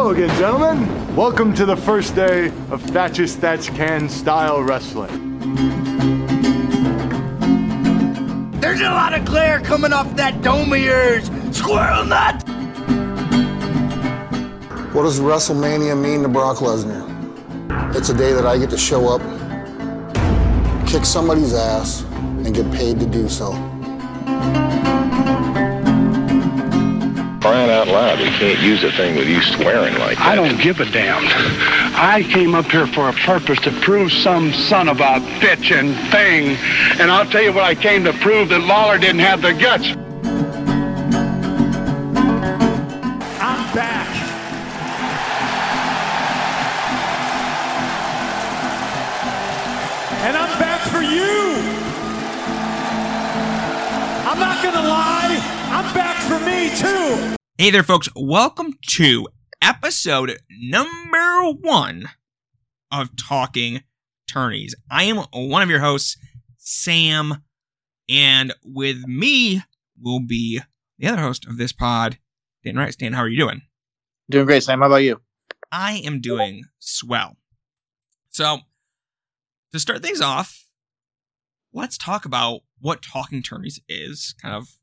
Hello again, gentlemen. Welcome to the first day of Thatch's Thatch Can style wrestling. There's a lot of glare coming off that dome of yours, squirrel nut! What does WrestleMania mean to Brock Lesnar? It's a day that I get to show up, kick somebody's ass, and get paid to do so. Crying out loud, we can't use a thing with you swearing like that. I don't give a damn. I came up here for a purpose to prove some son of a bitch and thing. And I'll tell you what I came to prove that Lawler didn't have the guts. I'm back. And I'm back for you. I'm not going to lie. I'm back for me too. Hey there, folks. Welcome to episode number one of Talking Turnies. I am one of your hosts, Sam, and with me will be the other host of this pod, Dan Rice. Dan, how are you doing? Doing great, Sam. How about you? I am doing swell. So, to start things off, let's talk about what Talking Turnies is, kind of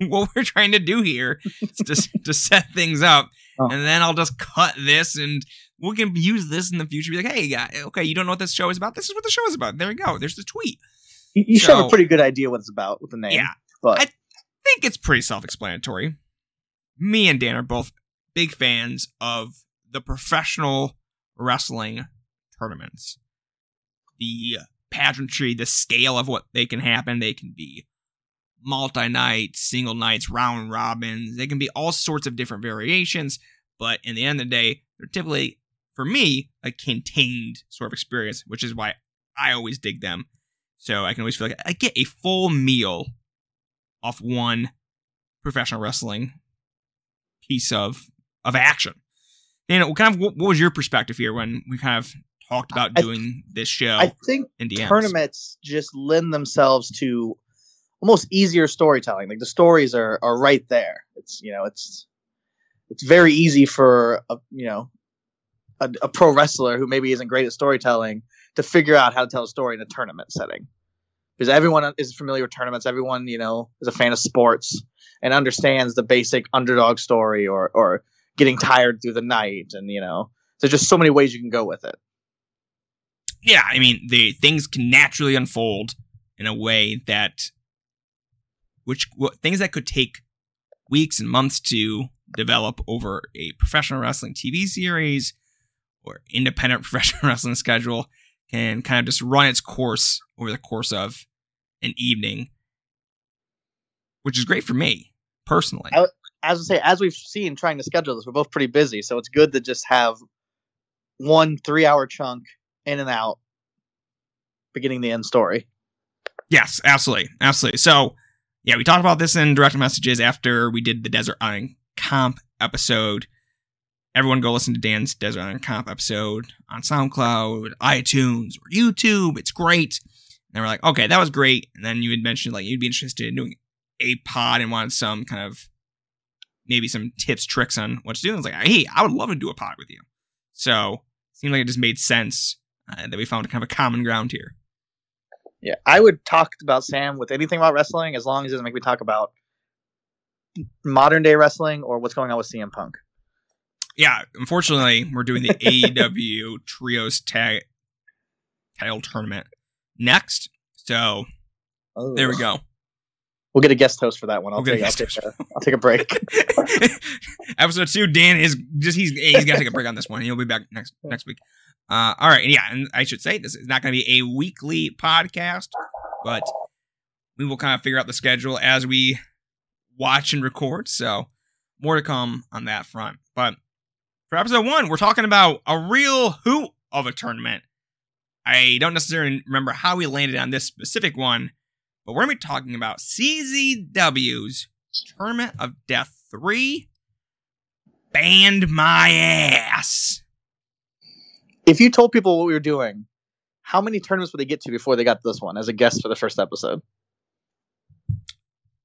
what we're trying to do here to, to set things up. Oh. And then I'll just cut this and we can use this in the future. Be like, hey, guy, okay, you don't know what this show is about? This is what the show is about. There we go. There's the tweet. You, you should have a pretty good idea what it's about with the name. Yeah. But I think it's pretty self explanatory. Me and Dan are both big fans of the professional wrestling tournaments. The pageantry, the scale of what they can happen. They can be multi nights, single nights, round robins. They can be all sorts of different variations. But in the end of the day, they're typically, for me, a contained sort of experience, which is why I always dig them. So I can always feel like I get a full meal off one professional wrestling piece of of action. Dan, kind of what, what was your perspective here when we kind of talked about doing this show I think in tournaments just lend themselves to almost easier storytelling. Like the stories are are right there. It's you know it's it's very easy for a you know a, a pro wrestler who maybe isn't great at storytelling to figure out how to tell a story in a tournament setting because everyone is familiar with tournaments. Everyone you know is a fan of sports and understands the basic underdog story or or getting tired through the night and you know there's just so many ways you can go with it. yeah, I mean, the things can naturally unfold in a way that, which what, things that could take weeks and months to develop over a professional wrestling TV series or independent professional wrestling schedule can kind of just run its course over the course of an evening, which is great for me personally. I- as I say, as we've seen trying to schedule this, we're both pretty busy, so it's good to just have one three-hour chunk in and out, beginning the end story. Yes, absolutely. Absolutely. So, yeah, we talked about this in direct messages after we did the Desert Island Comp episode. Everyone go listen to Dan's Desert Island Comp episode on SoundCloud, iTunes, or YouTube. It's great. And we're like, okay, that was great. And then you had mentioned like you'd be interested in doing a pod and wanted some kind of maybe some tips, tricks on what to do. And I was like, hey, I would love to do a pod with you. So it seemed like it just made sense uh, that we found kind of a common ground here. Yeah, I would talk about Sam with anything about wrestling as long as it doesn't make me talk about modern day wrestling or what's going on with CM Punk. yeah, unfortunately, we're doing the AEW Trios Tag Title Tournament next. So oh. there we go. We'll get a guest host for that one. I'll, we'll take, I'll, take, a, I'll take a break. Episode two, Dan is just he's he's got to take a break on this one. He'll be back next next week. Uh, all right, yeah, and I should say this is not going to be a weekly podcast, but we will kind of figure out the schedule as we watch and record. So more to come on that front. But for episode one, we're talking about a real hoot of a tournament. I don't necessarily remember how we landed on this specific one, but we're going to be talking about CZW's Tournament of Death 3 Banned My Ass. If you told people what we were doing, how many tournaments would they get to before they got this one as a guest for the first episode?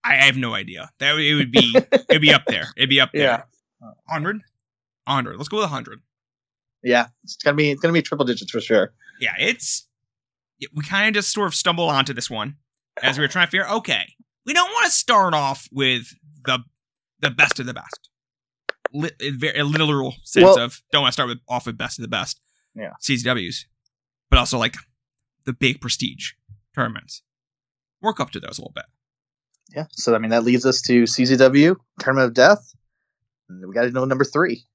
I have no idea. That would- it would be it'd be up there. It'd be up there. Yeah. Onward. 100. Let's go with 100. Yeah, it's gonna be it's gonna be triple digits for sure. Yeah, it's we kind of just sort of stumble onto this one as we were trying to figure. Okay, we don't want to start off with the the best of the best. Li- a literal sense Well- of don't want to start with off with best of the best. Yeah. CCWs, but also like the big prestige tournaments. Work up to those a little bit. Yeah. So I mean that leads us to CZW Tournament of Death. We got to know number three.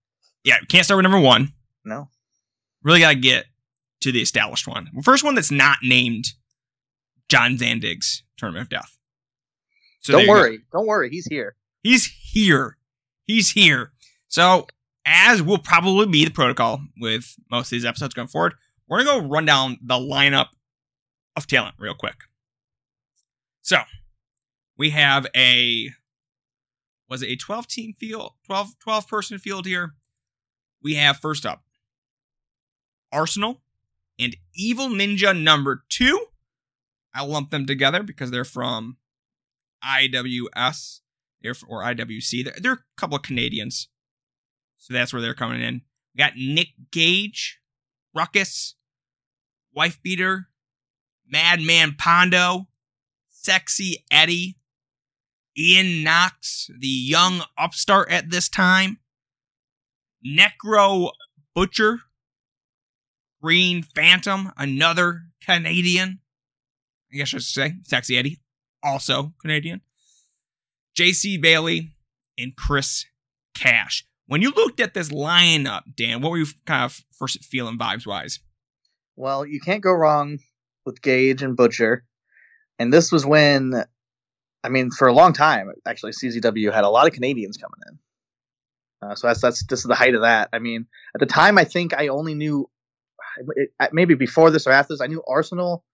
Yeah, can't start with number one. No. Really got to get to the established one. The first one that's not named John Zandig's Tournament of Death. So don't you go. worry. Don't worry. He's here. He's here. He's here. So, as will probably be the protocol with most of these episodes going forward, we're going to go run down the lineup of talent real quick. So, we have a was it a 12 team field, 12 12 person field here. We have first up Arsenal and Evil Ninja number 2. I lump them together because they're from IWS or IWC. They're, they're a couple of Canadians, so that's where they're coming in. We got Nick Gage, Ruckus, Wife Beater, Madman Pondo, Sexy Eddie, Ian Knox, the young upstart at this time, Necro Butcher, Green Phantom, another Canadian. I guess I should say Sexy Eddie, also Canadian. JC Bailey, and Chris Cash. When you looked at this lineup, Dan, what were you kind of first feeling vibes wise? Well, you can't go wrong with Gage and Butcher. And this was when, I mean, for a long time, actually, CZW had a lot of Canadians coming in. Uh, so that's that's this is the height of that. I mean, at the time, I think I only knew it, maybe before this or after this, I knew Arsenal.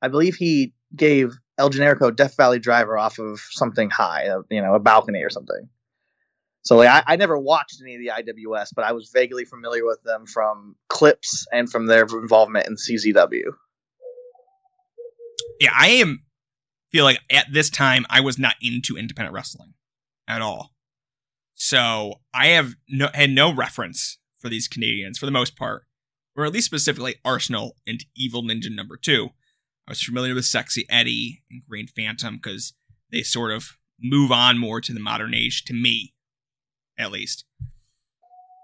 I believe he gave El Generico Death Valley Driver off of something high, you know, a balcony or something. So like, I, I never watched any of the IWS, but I was vaguely familiar with them from clips and from their involvement in CZW. Yeah, I am feel like at this time I was not into independent wrestling at all. So I have no had no reference for these Canadians for the most part, or at least specifically Arsenal and Evil Ninja number two. I was familiar with Sexy Eddie and Green Phantom because they sort of move on more to the modern age to me, at least.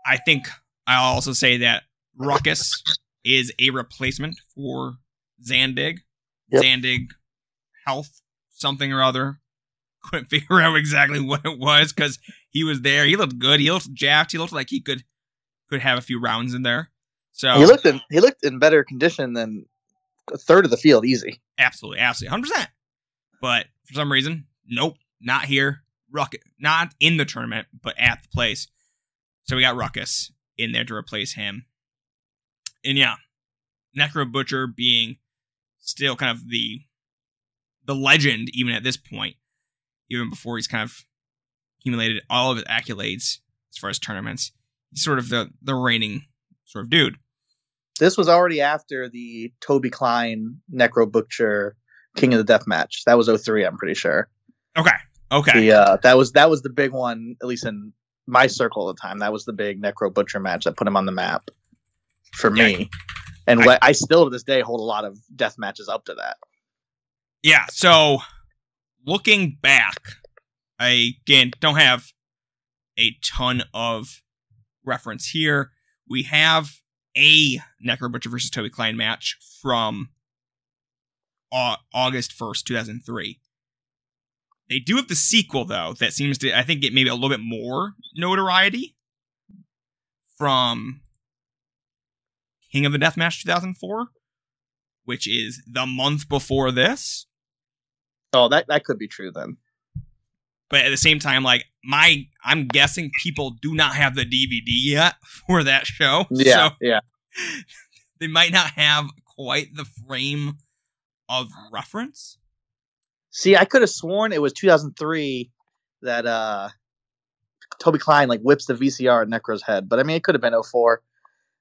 I think I'll also say that Ruckus is a replacement for Zandig. Yep. Zandig health something or other. Couldn't figure out exactly what it was because he was there. He looked good. He looked jacked. He looked like he could could have a few rounds in there. So He looked in he looked in better condition than a third of the field, easy. absolutely, absolutely, hundred percent. But for some reason, nope, not here. Ruckus, not in the tournament, but at the place. So we got Ruckus in there to replace him. And yeah, Necro Butcher being still kind of the the legend, even at this point, even before he's kind of accumulated all of his accolades as far as tournaments. He's sort of the the reigning sort of dude. This was already after the Toby Klein Necro Butcher King of the Death match. That was 03, I'm pretty sure. Okay, okay, The uh, that was that was the big one, at least in my circle at the time. That was the big Necro Butcher match that put him on the map for me. And I- I, I still to this day hold a lot of death matches up to that. Yeah, so looking back, I again don't have a ton of reference here. We have a Necro Butcher versus Toby Klein match from Au- August 1st, 2003. They do have the sequel, though, that seems to, I think, get maybe a little bit more notoriety from King of the Death Match 2004, which is the month before this. Oh, that that could be true then. but at the same time like my i'm guessing people do not have the dvd yet for that show Yeah, so yeah. they might not have quite the frame of reference See, I could have sworn it was 2003 that uh Toby Klein like whips the VCR at Necro's head, but I mean it could have been 04.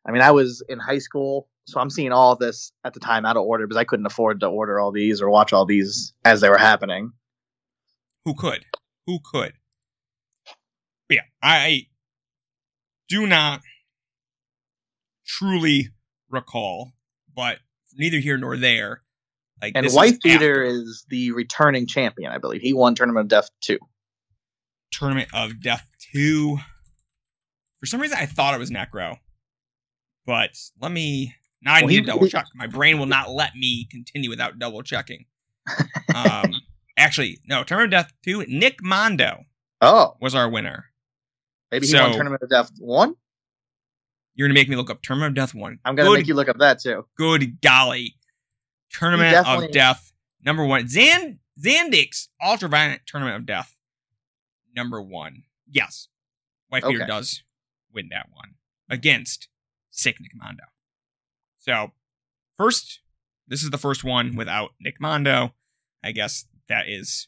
I mean I was in high school, so I'm seeing all this at the time out of order because I couldn't afford to order all these or watch all these as they were happening. who could who could but yeah i do not truly recall, but neither here nor there. Like And White is Beater is the returning champion, I believe. He won Tournament of Death 2. Tournament of Death two. For some reason, I thought it was Necro, but let me. Now I Well, need to double check. My brain will not let me continue without double checking. Um, actually, no. Tournament of Death two. Nick Mondo Oh, was our winner. maybe he won Tournament of Death one. You're gonna make me look up Tournament of Death one. I'm gonna Good make you look up that too. good golly. Tournament of Death, number one. Zan Zandig's Ultraviolet Tournament of Death, number one. Yes. Wife Beater Okay. does win that one against Sick Nick Mondo. So, first, this is the first one without Nick Mondo. I guess that is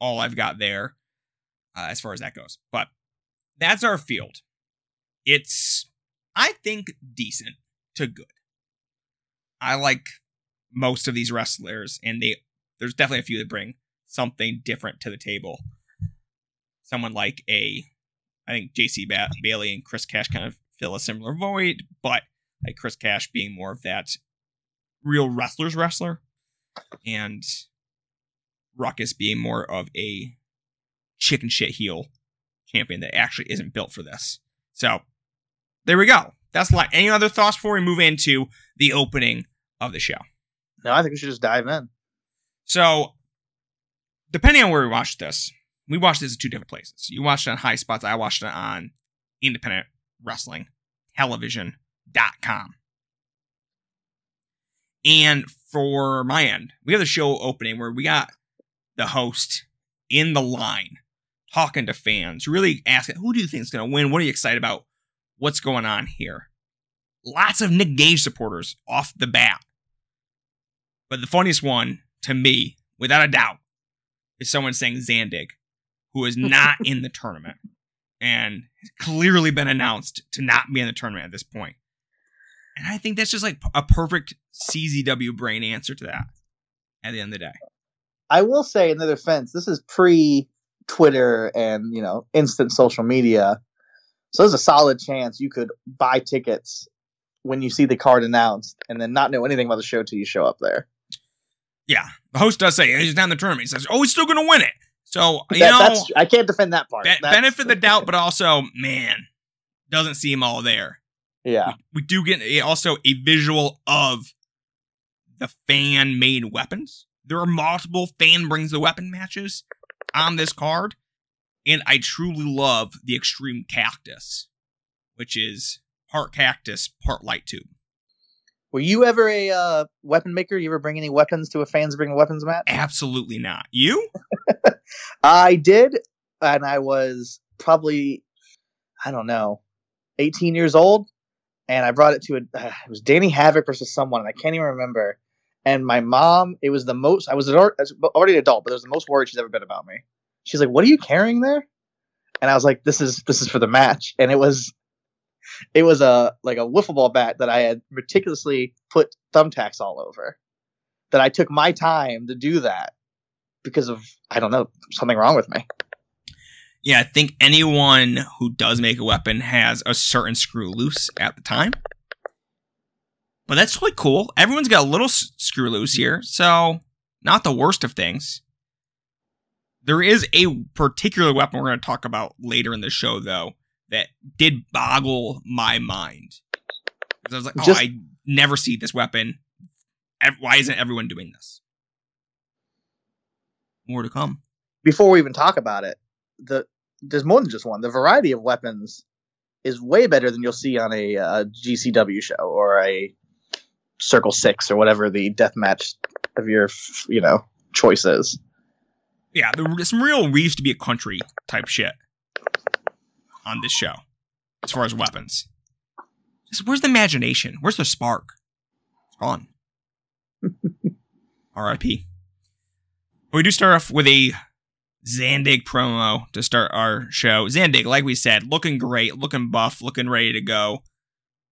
all I've got there uh, as far as that goes. But that's our field. It's, I think, decent to good. I like most of these wrestlers, and they there's definitely a few that bring something different to the table. Someone like a, I think JC ba- Bailey and Chris Cash kind of fill a similar void, but like Chris Cash being more of that real wrestler's wrestler, and Ruckus being more of a chicken shit heel champion that actually isn't built for this. So there we go. That's like any other thoughts before we move into the opening of the show. No, I think we should just dive in. So, depending on where we watched this, we watched this at two different places. You watched it on High Spots. I watched it on Independent Wrestling Television.com. And for my end, we have the show opening where we got the host in the line talking to fans, really asking, who do you think is going to win? What are you excited about? What's going on here? Lots of Nick Gage supporters off the bat. But the funniest one to me, without a doubt, is someone saying Zandig, who is not in the tournament and has clearly been announced to not be in the tournament at this point. And I think that's just like a perfect CZW brain answer to that at the end of the day. I will say in their defense, this is pre Twitter and you know instant social media, so there's a solid chance you could buy tickets when you see the card announced and then not know anything about the show till you show up there. Yeah. The host does say he's down the tournament. He says, oh, he's still going to win it. So, you That- know, that's I can't defend that part. be- benefit the doubt, but also, man, doesn't seem all there. Yeah, we do get a, also a visual of the fan made weapons. There are multiple fan brings the weapon matches on this card, and I truly love the extreme cactus, which is part cactus, part light tube. Were you ever a uh, weapon maker? You ever bring any weapons to a fans bring weapons match? Absolutely not. You? I did, and I was probably, I don't know, 18 years old, and I brought it to a. Uh, it was Danny Havoc versus someone, and I can't even remember. And my mom, it was the most. I was an, I was already an adult, but it was the most worried she's ever been about me. She's like, "What are you carrying there?" And I was like, "This is this is for the match," and it was. It was a like a wiffle ball bat that I had meticulously put thumbtacks all over. That I took my time to do that because of I don't know something wrong with me. Yeah, I think anyone who does make a weapon has a certain screw loose at the time. But that's really cool. Everyone's got a little s- screw loose here, so not the worst of things. There is a particular weapon we're going to talk about later in the show, though, that did boggle my mind. I was like, oh, Just- I never see this weapon. Why isn't everyone doing this? More to come. Before we even talk about it, the there's more than just one. The variety of weapons is way better than you'll see on a, uh GCW show or a Circle Six or whatever the death match of your you know choice is. yeah, there's some real we used to be a country type shit on this show as far as weapons. Just, where's the imagination? Where's the spark? It's gone. R.I.P. We do start off with a Zandig promo to start our show. Zandig, like we said, looking great, looking buff, looking ready to go.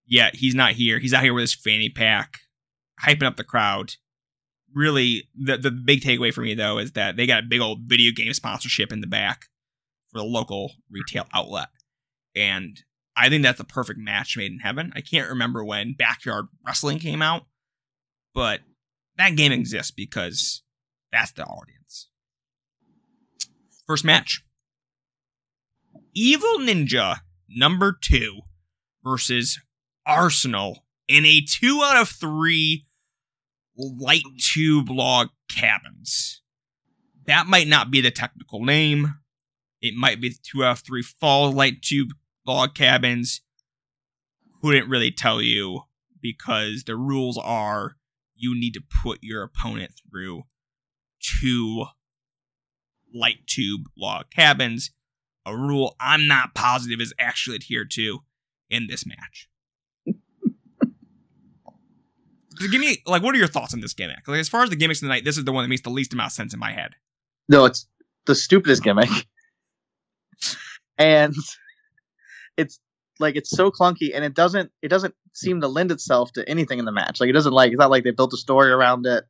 Yet he's not here. He's out here with his fanny pack, hyping up the crowd really the the big takeaway for me though is that they got a big old video game sponsorship in the back for the local retail outlet. And I think that's a perfect match made in heaven. I can't remember when Backyard Wrestling came out, but that game exists because that's the audience. First match Evil Ninja number two versus Arsenal in a two out of three light tube log cabins. That might not be the technical name. It might be two out of three fall light tube log cabins. Couldn't really tell you because the rules are you need to put your opponent through two light tube log cabins. A rule I'm not positive is actually adhered to in this match. So give me like what are your thoughts on this gimmick? Like as far as the gimmicks of the night, this is the one that makes the least amount of sense in my head. No, it's the stupidest gimmick. and it's like it's so clunky and it doesn't it doesn't seem to lend itself to anything in the match. Like it doesn't like it's not like they built a story around it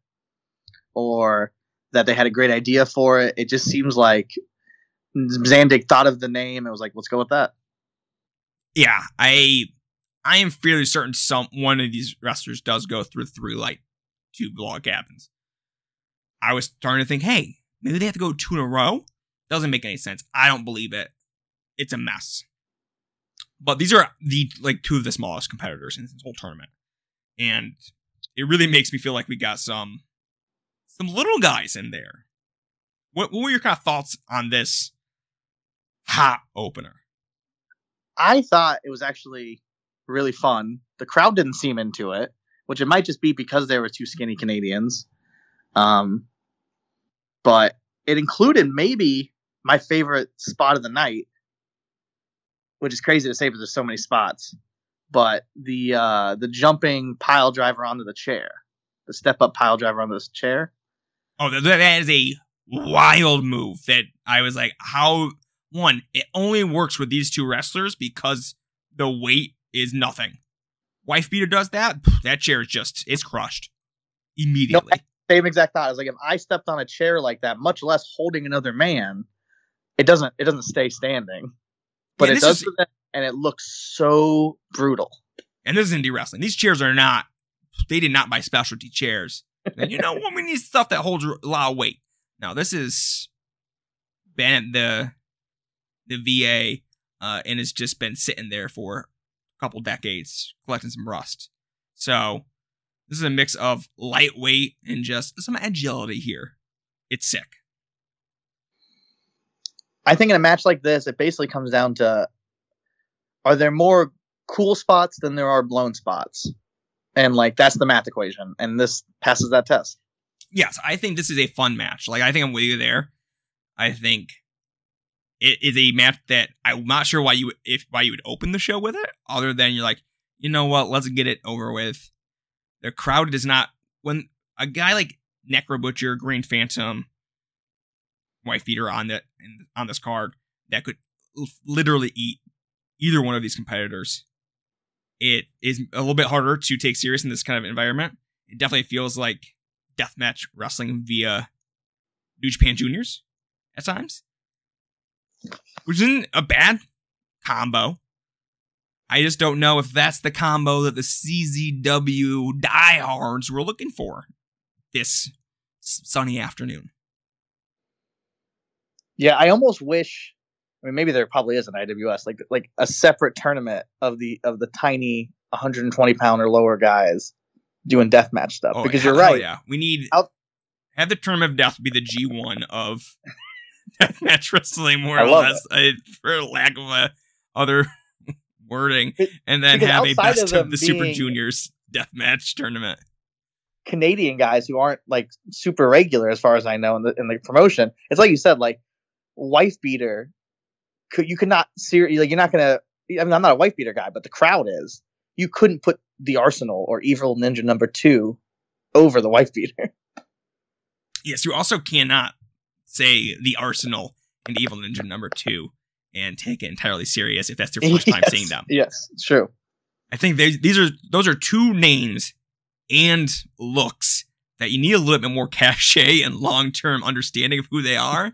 or that they had a great idea for it. It just seems like Zandig thought of the name and was like, let's go with that. Yeah, I I am fairly certain some one of these wrestlers does go through three light tube log cabins. I was starting to think, hey, maybe they have to go two in a row. Doesn't make any sense. I don't believe it. It's a mess. But these are the like two of the smallest competitors in this whole tournament, and it really makes me feel like we got some some little guys in there. What, what were your kind of thoughts on this hot opener? I thought it was actually really fun. The crowd didn't seem into it, which it might just be because there were two skinny Canadians. Um, but it included maybe my favorite spot of the night, which is crazy to say because there's so many spots. But the uh, the jumping pile driver onto the chair, the step up pile driver onto this chair. Oh, that, that is a wild move. That I was like, how one? It only works with these two wrestlers because the weight is nothing. Wife beater does that. That chair is just it's crushed immediately. No, same exact thought. I was like, if I stepped on a chair like that, much less holding another man, it doesn't it doesn't stay standing. But Yeah, it does is- that, and it looks so brutal. and this is indie wrestling. These chairs are not. They did not buy specialty chairs. And you know what? We need stuff that holds a lot of weight. Now this is been the the VA uh, and has just been sitting there for a couple decades, collecting some rust. So this is a mix of lightweight and just some agility here. It's sick. I think in a match like this, it basically comes down to are there more cool spots than there are blown spots? And like that's the math equation. And this passes that test. yes, I think this is a fun match. Like I think I'm with you there. I think it is a match that I'm not sure why you if why you would open the show with it, other than you're like, you know what, let's get it over with. The crowd does not when a guy like Necro Butcher, Green Phantom, Wife Beater on the on this card that could literally eat either one of these competitors. It is a little bit harder to take serious in this kind of environment. It definitely feels like deathmatch wrestling via New Japan Juniors at times, which isn't a bad combo. I just don't know if that's the combo that the CZW diehards were looking for this sunny afternoon. Yeah, I almost wish I mean maybe there probably is an IWS, like like a separate tournament of the of the tiny 120 pound or lower guys doing deathmatch stuff. Oh, because you're right. Yeah, we need Out- have the term of death be the G one of deathmatch wrestling, more I or less, uh, for lack of a other wording, and then because have a best of of, the Super Juniors deathmatch tournament. Canadian guys who aren't like super regular as far as I know in the in the promotion. It's like you said, like wife beater. Could you could not ser- like you're not gonna. I mean, I'm not a wife beater guy, but the crowd is. You couldn't put the Arsenal or Evil Ninja Number Two over the wife beater. Yes, you also cannot say the Arsenal and Evil Ninja number two and take it entirely serious if that's your first time Yes, seeing them. Yes, it's true. I think they, these are those are two names and looks that you need a little bit more cachet and long term understanding of who they are,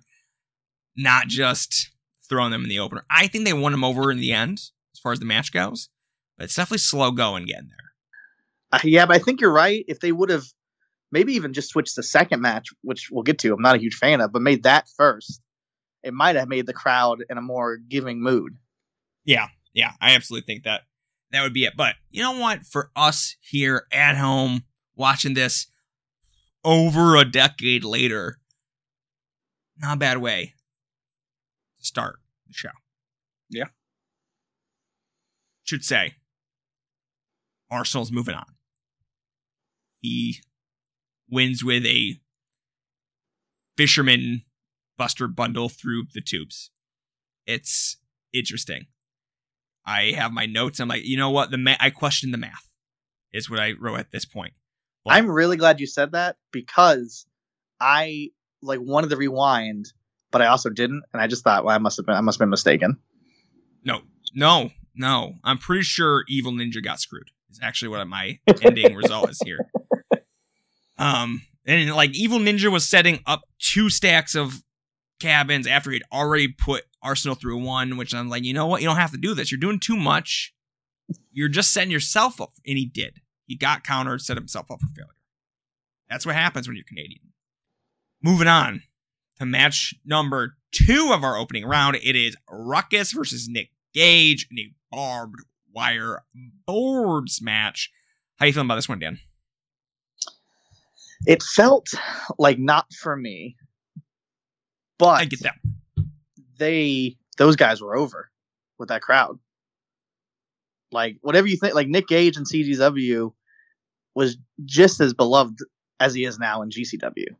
not just throwing them in the opener. I think they won them over in the end as far as the match goes, but it's definitely slow going getting there. Uh, yeah, but I think you're right. If they would have maybe even just switched the second match, which we'll get to, I'm not a huge fan of, but made that first, it might have made the crowd in a more giving mood. Yeah, yeah, I absolutely think that that would be it. But you know what? For us here at home watching this over a decade later, not a bad way to start the show. Yeah. Should say Arsenal's moving on. He wins with a fisherman buster bundle through the tubes. It's interesting. I have my notes. I'm like, you know what? The ma- I question the math is what I wrote at this point. But- I'm really glad you said that because I like wanted to rewind, but I also didn't, and I just thought, well, I must have been, I must have been mistaken. No, no, no. I'm pretty sure Evil Ninja got screwed. Is actually what my ending result is here. Um, and like Evil Ninja was setting up two stacks of cabins after he'd already put Arsenal through one, which I'm like, you know what? You don't have to do this. You're doing too much. You're just setting yourself up. And he did. He got countered, set himself up for failure. That's what happens when you're Canadian. Moving on to match number two of our opening round. It is Ruckus versus Nick Gage in a barbed wire boards match. How are you feeling about this one, Dan? It felt like not for me, but I get that. they those guys were over with that crowd. Like whatever you think, like Nick Gage and CZW was just as beloved as he is now in GCW.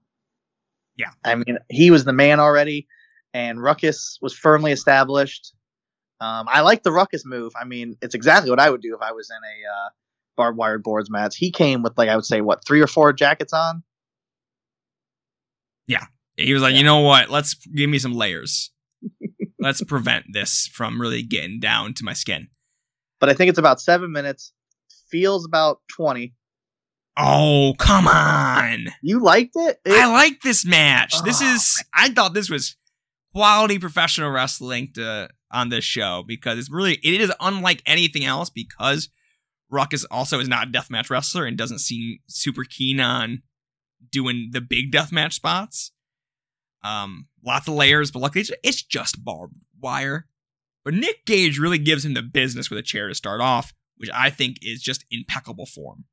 Yeah. I mean, he was the man already, and Ruckus was firmly established. Um, I like the Ruckus move. I mean, it's exactly what I would do if I was in a uh, barbed wire boards match. He came with like I would say what three or four jackets on. Yeah. He was like, you know what? Let's give me some layers. Let's prevent this from really getting down to my skin. But I think it's about seven minutes. Feels about twenty. Oh, come on. You liked it? It- I like this match. This Oh, is I thought this was quality professional wrestling to on this show because it's really it is unlike anything else because Ruckus also is not a deathmatch wrestler and doesn't seem super keen on doing the big deathmatch spots. Um, lots of layers, but luckily it's just barbed wire. But Nick Gage really gives him the business with a chair to start off, which I think is just impeccable form.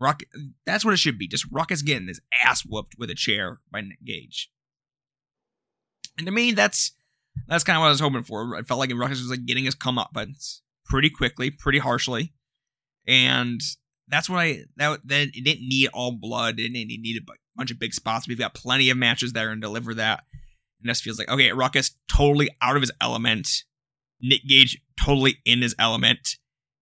Ruck, that's what it should be. Just Ruckus getting his ass whooped with a chair by Nick Gage. And to me, that's that's kind of what I was hoping for. I felt like Ruckus was like getting his come up, but pretty quickly, pretty harshly, and that's what I that that it didn't need all blood. It didn't need a bunch of big spots. We've got plenty of matches there and deliver that. And this feels like okay, Ruckus totally out of his element. Nick Gage totally in his element,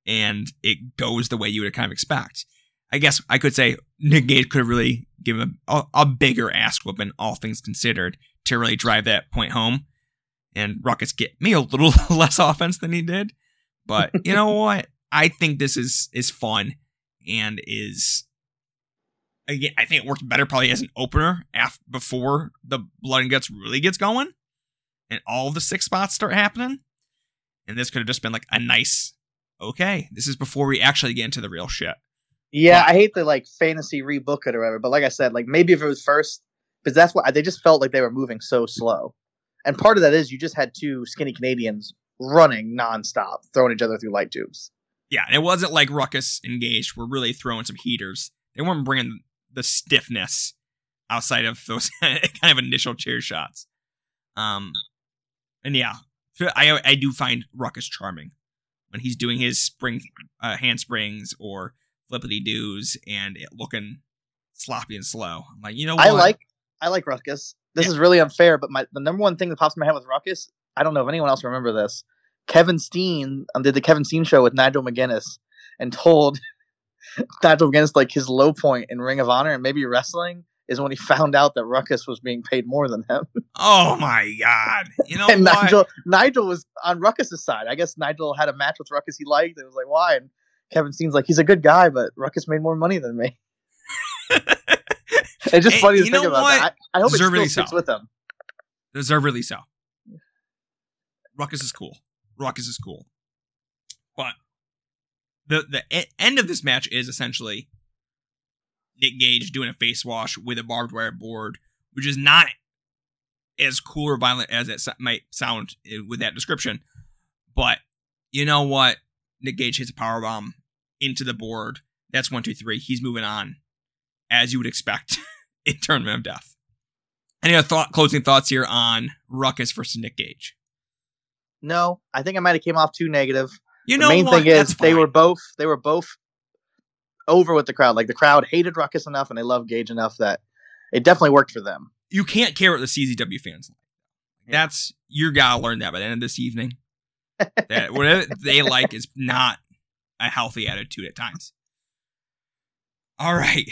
and it goes the way you would kind of expect. I guess I could say Nick Gage could have really given a, a bigger ass whooping, all things considered, to really drive that point home. And Ruckus get me a little less offense than he did. But you know what? I think this is is fun and is again. I think it worked better probably as an opener after before the blood and guts really gets going, and all the six spots start happening. And this could have just been like a nice, okay. This is before we actually get into the real shit. Yeah, I hate to like fantasy rebook it or whatever, but like I said, like maybe if it was first, because that's what they just felt like they were moving so slow, and part of that is you just had two skinny Canadians running nonstop, throwing each other through light tubes. Yeah, and it wasn't like Ruckus engaged. We're really throwing some heaters. They weren't bringing the stiffness outside of those kind of initial chair shots. Um, and yeah, I I do find Ruckus charming when he's doing his spring uh, handsprings or flippity doos and it looking sloppy and slow. I'm like, you know, what? I like I like Ruckus. This Yeah. is really unfair, but my the number one thing that pops in my head with Ruckus, I don't know if anyone else remember this. Kevin Steen um, did the Kevin Steen show with Nigel McGuinness and told Nigel McGuinness like his low point in Ring of Honor and maybe wrestling is when he found out that Ruckus was being paid more than him. Oh my god! You know and what? Nigel Nigel was on Ruckus's side. I guess Nigel had a match with Ruckus he liked. It was like why? And Kevin Steen's like he's a good guy, but Ruckus made more money than me. It's just Hey, funny to think about what? that. I, I hope it still Deservedly sticks so. with him. Deservedly so. Ruckus is cool. Ruckus is cool. But the the end of this match is essentially Nick Gage doing a face wash with a barbed wire board, which is not as cool or violent as it might sound uh, with that description. But you know what? Nick Gage hits a power bomb into the board. That's one, two, three. He's moving on, as you would expect in Tournament of Death. Any other thought, closing thoughts here on Ruckus versus Nick Gage? No, I think I might have came off too negative. You the know main what? thing is they were both they were both over with the crowd. Like the crowd hated Ruckus enough and they loved Gage enough that it definitely worked for them. you can't care what the CZW fans like. That's you gotta learn that by the end of this evening. That whatever they like is not a healthy attitude at times. All right.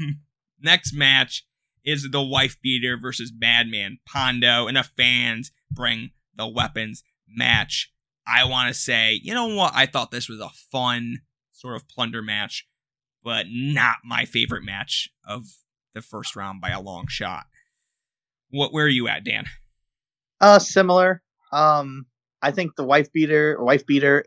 Next match is the wife beater versus Madman Pondo, and the fans bring the weapons match. I want to say, you know what? I thought this was a fun sort of plunder match, but not my favorite match of the first round by a long shot. What? Where are you at, Dan? Uh similar. Um I think the wife beater wife beater,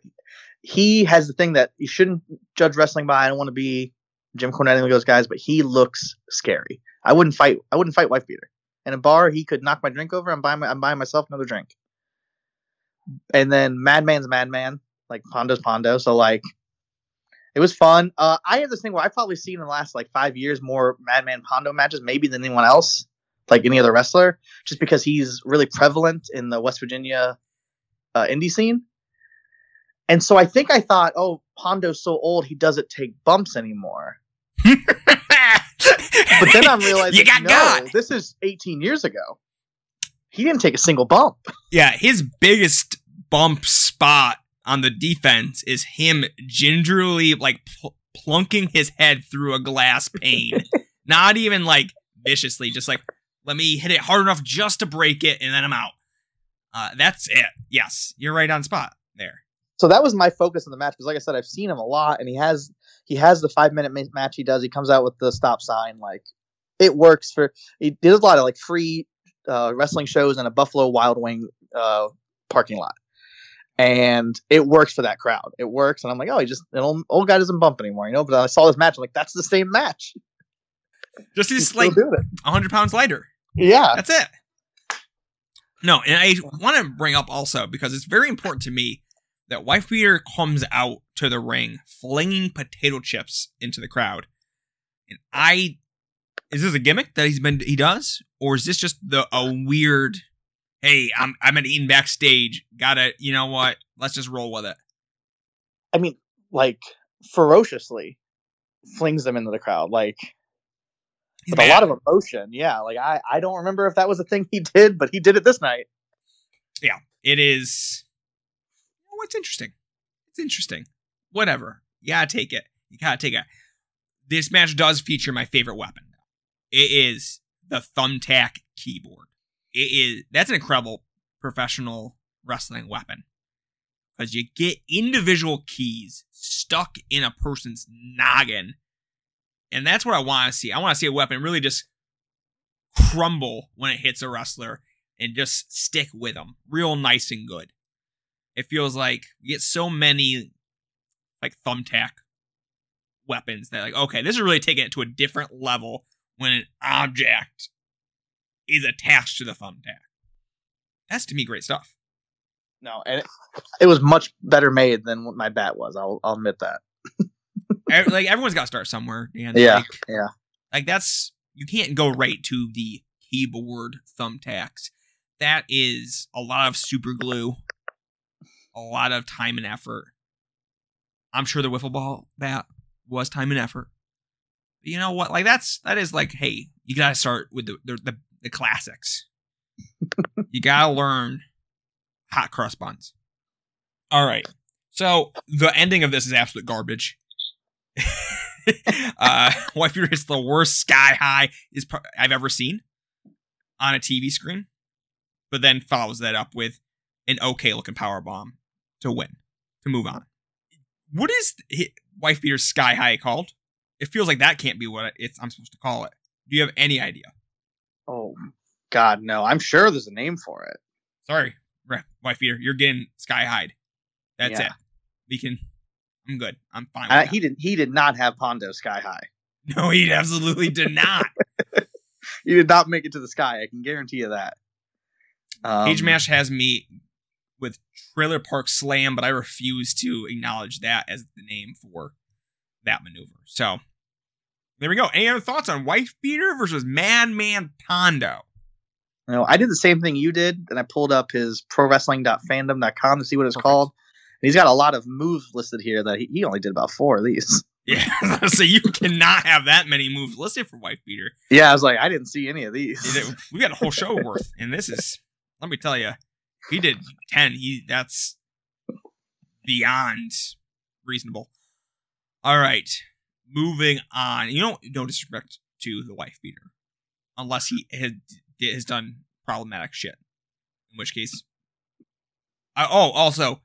he has the thing that you shouldn't judge wrestling by. I don't want to be Jim Cornette and those guys, but he looks scary. I wouldn't fight I wouldn't fight wife beater. In a bar, he could knock my drink over. I'm buying my, I'm buying myself another drink. And then Madman's Madman, like Pondo's Pondo. So like, it was fun. Uh, I have this thing where I've probably seen in the last like five years more Madman Pondo matches, maybe than anyone else, like any other wrestler, just because he's really prevalent in the West Virginia uh, indie scene. And so I think I thought, oh, Pondo's so old he doesn't take bumps anymore. But then I'm realizing, you got no, God. this is 18 years ago. He didn't take a single bump. Yeah, his biggest bump spot on the defense is him gingerly like pl- plunking his head through a glass pane. Not even like viciously, just like let me hit it hard enough just to break it, and then I'm out. Uh, that's it. Yes, you're right on spot there. So that was my focus in the match because, like I said, I've seen him a lot, and he has he has the five minute ma- match he does. He comes out with the stop sign, like it works for. He did a lot of like free uh, wrestling shows in a Buffalo Wild Wing uh, parking lot, and it works for that crowd. It works, and I'm like, oh, he just an old, old guy doesn't bump anymore, you know. But I saw this match, I'm like, that's the same match. Just He's he's like doing 100 pounds lighter. Yeah, That's it. No, and I want to bring up also because it's very important to me that Wife Beater comes out to the ring flinging potato chips into the crowd. And I is this a gimmick that he's been he does or is this just the a weird hey, I'm I'm at eating backstage, got to, you know what? Let's just roll with it. I mean, like ferociously flings them into the crowd, like He's with a lot of emotion. Yeah, like I I don't remember if that was a thing he did, but he did it this night. Yeah, it is oh, it's interesting. It's interesting. Whatever. You gotta take it. You gotta take it. This match does feature my favorite weapon. It is the thumbtack keyboard. It is that's an incredible professional wrestling weapon. Because you get individual keys stuck in a person's noggin. And that's what I want to see. I want to see a weapon really just crumble when it hits a wrestler and just stick with them real nice and good. It feels like you get so many like thumbtack weapons that like okay, this is really taking it to a different level when an object is attached to the thumbtack. That's to me great stuff. No, and it, it was much better made than what my bat was. I'll I'll admit that. Like everyone's got to start somewhere. And Yeah, like, yeah. Like that's you can't go right to the keyboard thumbtacks. That is a lot of super glue, a lot of time and effort. I'm sure the wiffle ball bat was time and effort. But you know what? Like that's that is like, hey, you gotta start with the the, the, the classics. you gotta learn hot cross buns. All right. So the ending of this is absolute garbage. uh, Wife Beater is the worst sky high is pro- I've ever seen on a TV screen, but then follows that up with an okay looking power bomb to win to move on. What is hi- Wife Beater's sky high called? It feels like that can't be what it's I'm supposed to call it. Do you have any idea? Oh God, no. I'm sure there's a name for it. Sorry, Wife Beater, you're getting sky high. That's Yeah. it. We can. I'm good. I'm fine. With Uh, that. he did. He did not have Pondo sky high. no, he absolutely did not. He did not make it to the sky. I can guarantee you that. Um, Cagematch has me with Trailer Park Slam, but I refuse to acknowledge that as the name for that maneuver. So there we go. Any other thoughts on Wife Beater versus Madman Pondo? You know, I did the same thing you did, and I pulled up his prowrestling.fandom.com to see what it's Perfect. called. He's got a lot of moves listed here that he, he only did about four of these. Yeah, so you cannot have that many moves listed for Wife Beater. Yeah, I was like, I didn't see any of these. We got a whole show worth, and this is. Let me tell you, he did ten. He that's beyond reasonable. All right, moving on. You know, no disrespect to the wife beater, unless he had, has done problematic shit. In which case, uh, oh, also,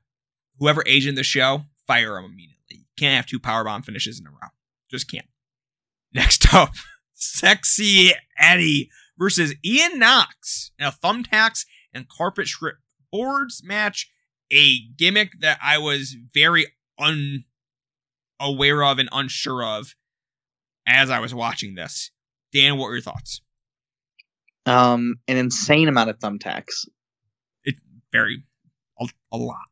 whoever agent the show, fire him immediately. You can't have two powerbomb finishes in a row. Just can't. Next up, Sexy Eddie versus Ian Knox in a thumbtacks and carpet strip boards match. A gimmick that I was very unaware of and unsure of as I was watching this. Dan, what were your thoughts? Um, an insane amount of thumbtacks. It very, a, a lot.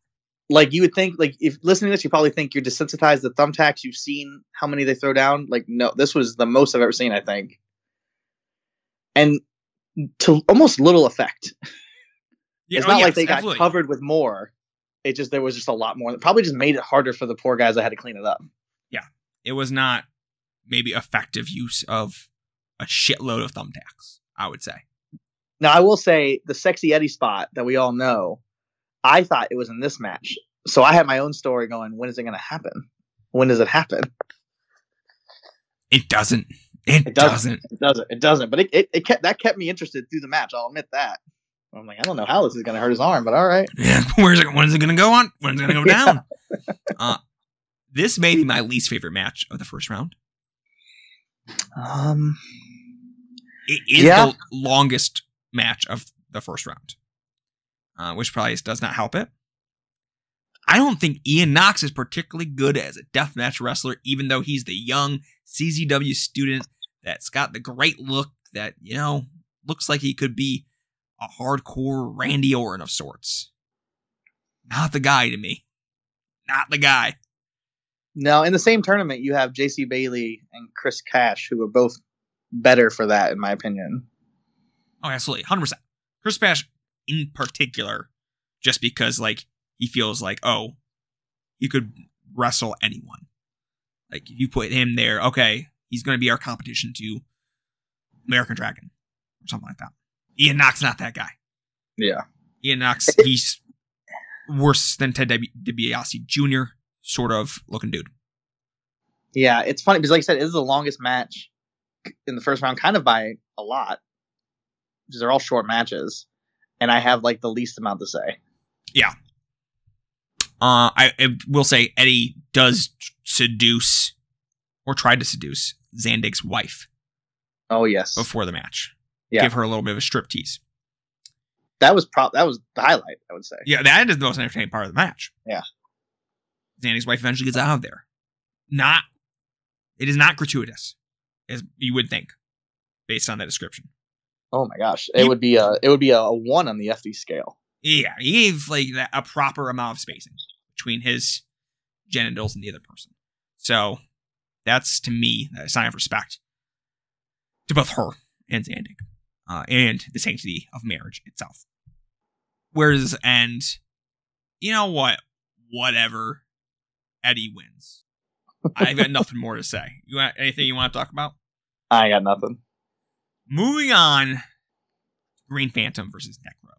Like you would think, like if listening to this, you probably think you're desensitized to thumbtacks. You've seen how many they throw down. Like no, this was the most I've ever seen. I think, and to almost little effect. Yeah, it's oh, not yes, like they got absolutely. covered with more. It just there was just a lot more. It probably just made it harder for the poor guys that had to clean it up. Yeah. It was not maybe effective use of a shitload of thumbtacks. I would say. Now I will say the sexy Eddie spot that we all know. I thought it was in this match, so I had my own story going. When is it going to happen? When does it happen? It doesn't. It, It doesn't. doesn't. It doesn't. It doesn't. But it, it, it kept that kept me interested through the match. I'll admit that. I'm like, I don't know how this is going to hurt his arm, but all right. Yeah, where's it? When is it going to go on? When is it going to go down? uh, this may be my least favorite match of the first round. Um, It is Yeah. the longest match of the first round, uh, which probably does not help it. I don't think Ian Knox is particularly good as a deathmatch wrestler, even though he's the young CZW student that's got the great look that, you know, looks like he could be a hardcore Randy Orton of sorts. Not the guy to me. Not the guy. now in the same tournament, you have J.C. Bailey and Chris Cash, who are both better for that, in my opinion. Oh, absolutely, hundred percent. Chris Cash in particular, just because like he feels like oh, he could wrestle anyone. Like if you put him there, okay, he's going to be our competition to American Dragon or something like that. Ian Knox not that guy. Yeah. Ian Knox, he's worse than Ted Dib- DiBiase Jr. sort of looking dude. Yeah, it's funny because, like I said, it is the longest match in the first round, kind of by a lot, because they're all short matches, and I have like the least amount to say. Yeah. Uh, I, I will say Eddie does seduce or try to seduce Zandig's wife Oh yes, before the match. Yeah. Give her a little bit of a strip tease. that was pro- that was the highlight. I would say. Yeah, that is the most entertaining part of the match. Yeah. Zandig's wife eventually gets out of there. Not, it is not gratuitous, as you would think, based on that description. Oh my gosh, it You- would be a it would be a one on the FD scale. Yeah, he gave like a proper amount of spacing between his genitals and the other person. So that's to me a sign of respect to both her and Zandig, uh, and the sanctity of marriage itself. Whereas, and you know what? Whatever, Eddie wins. I've got nothing more to say. You want anything you want to talk about? I got nothing. Moving on, Green Phantom versus Necro.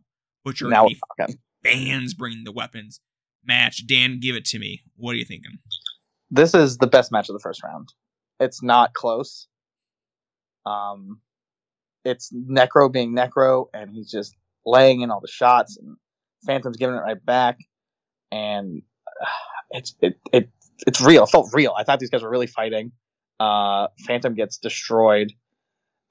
Butcher Now and we're talking. fans bringing the weapons match. Dan, give it to me. What are you thinking? This is the best match of the first round. It's not close. Um, it's Necro being Necro, and he's just laying in all the shots, and Phantom's giving it right back, and uh, it's it it it's real. It felt real. I thought these guys were really fighting. Uh, Phantom gets destroyed.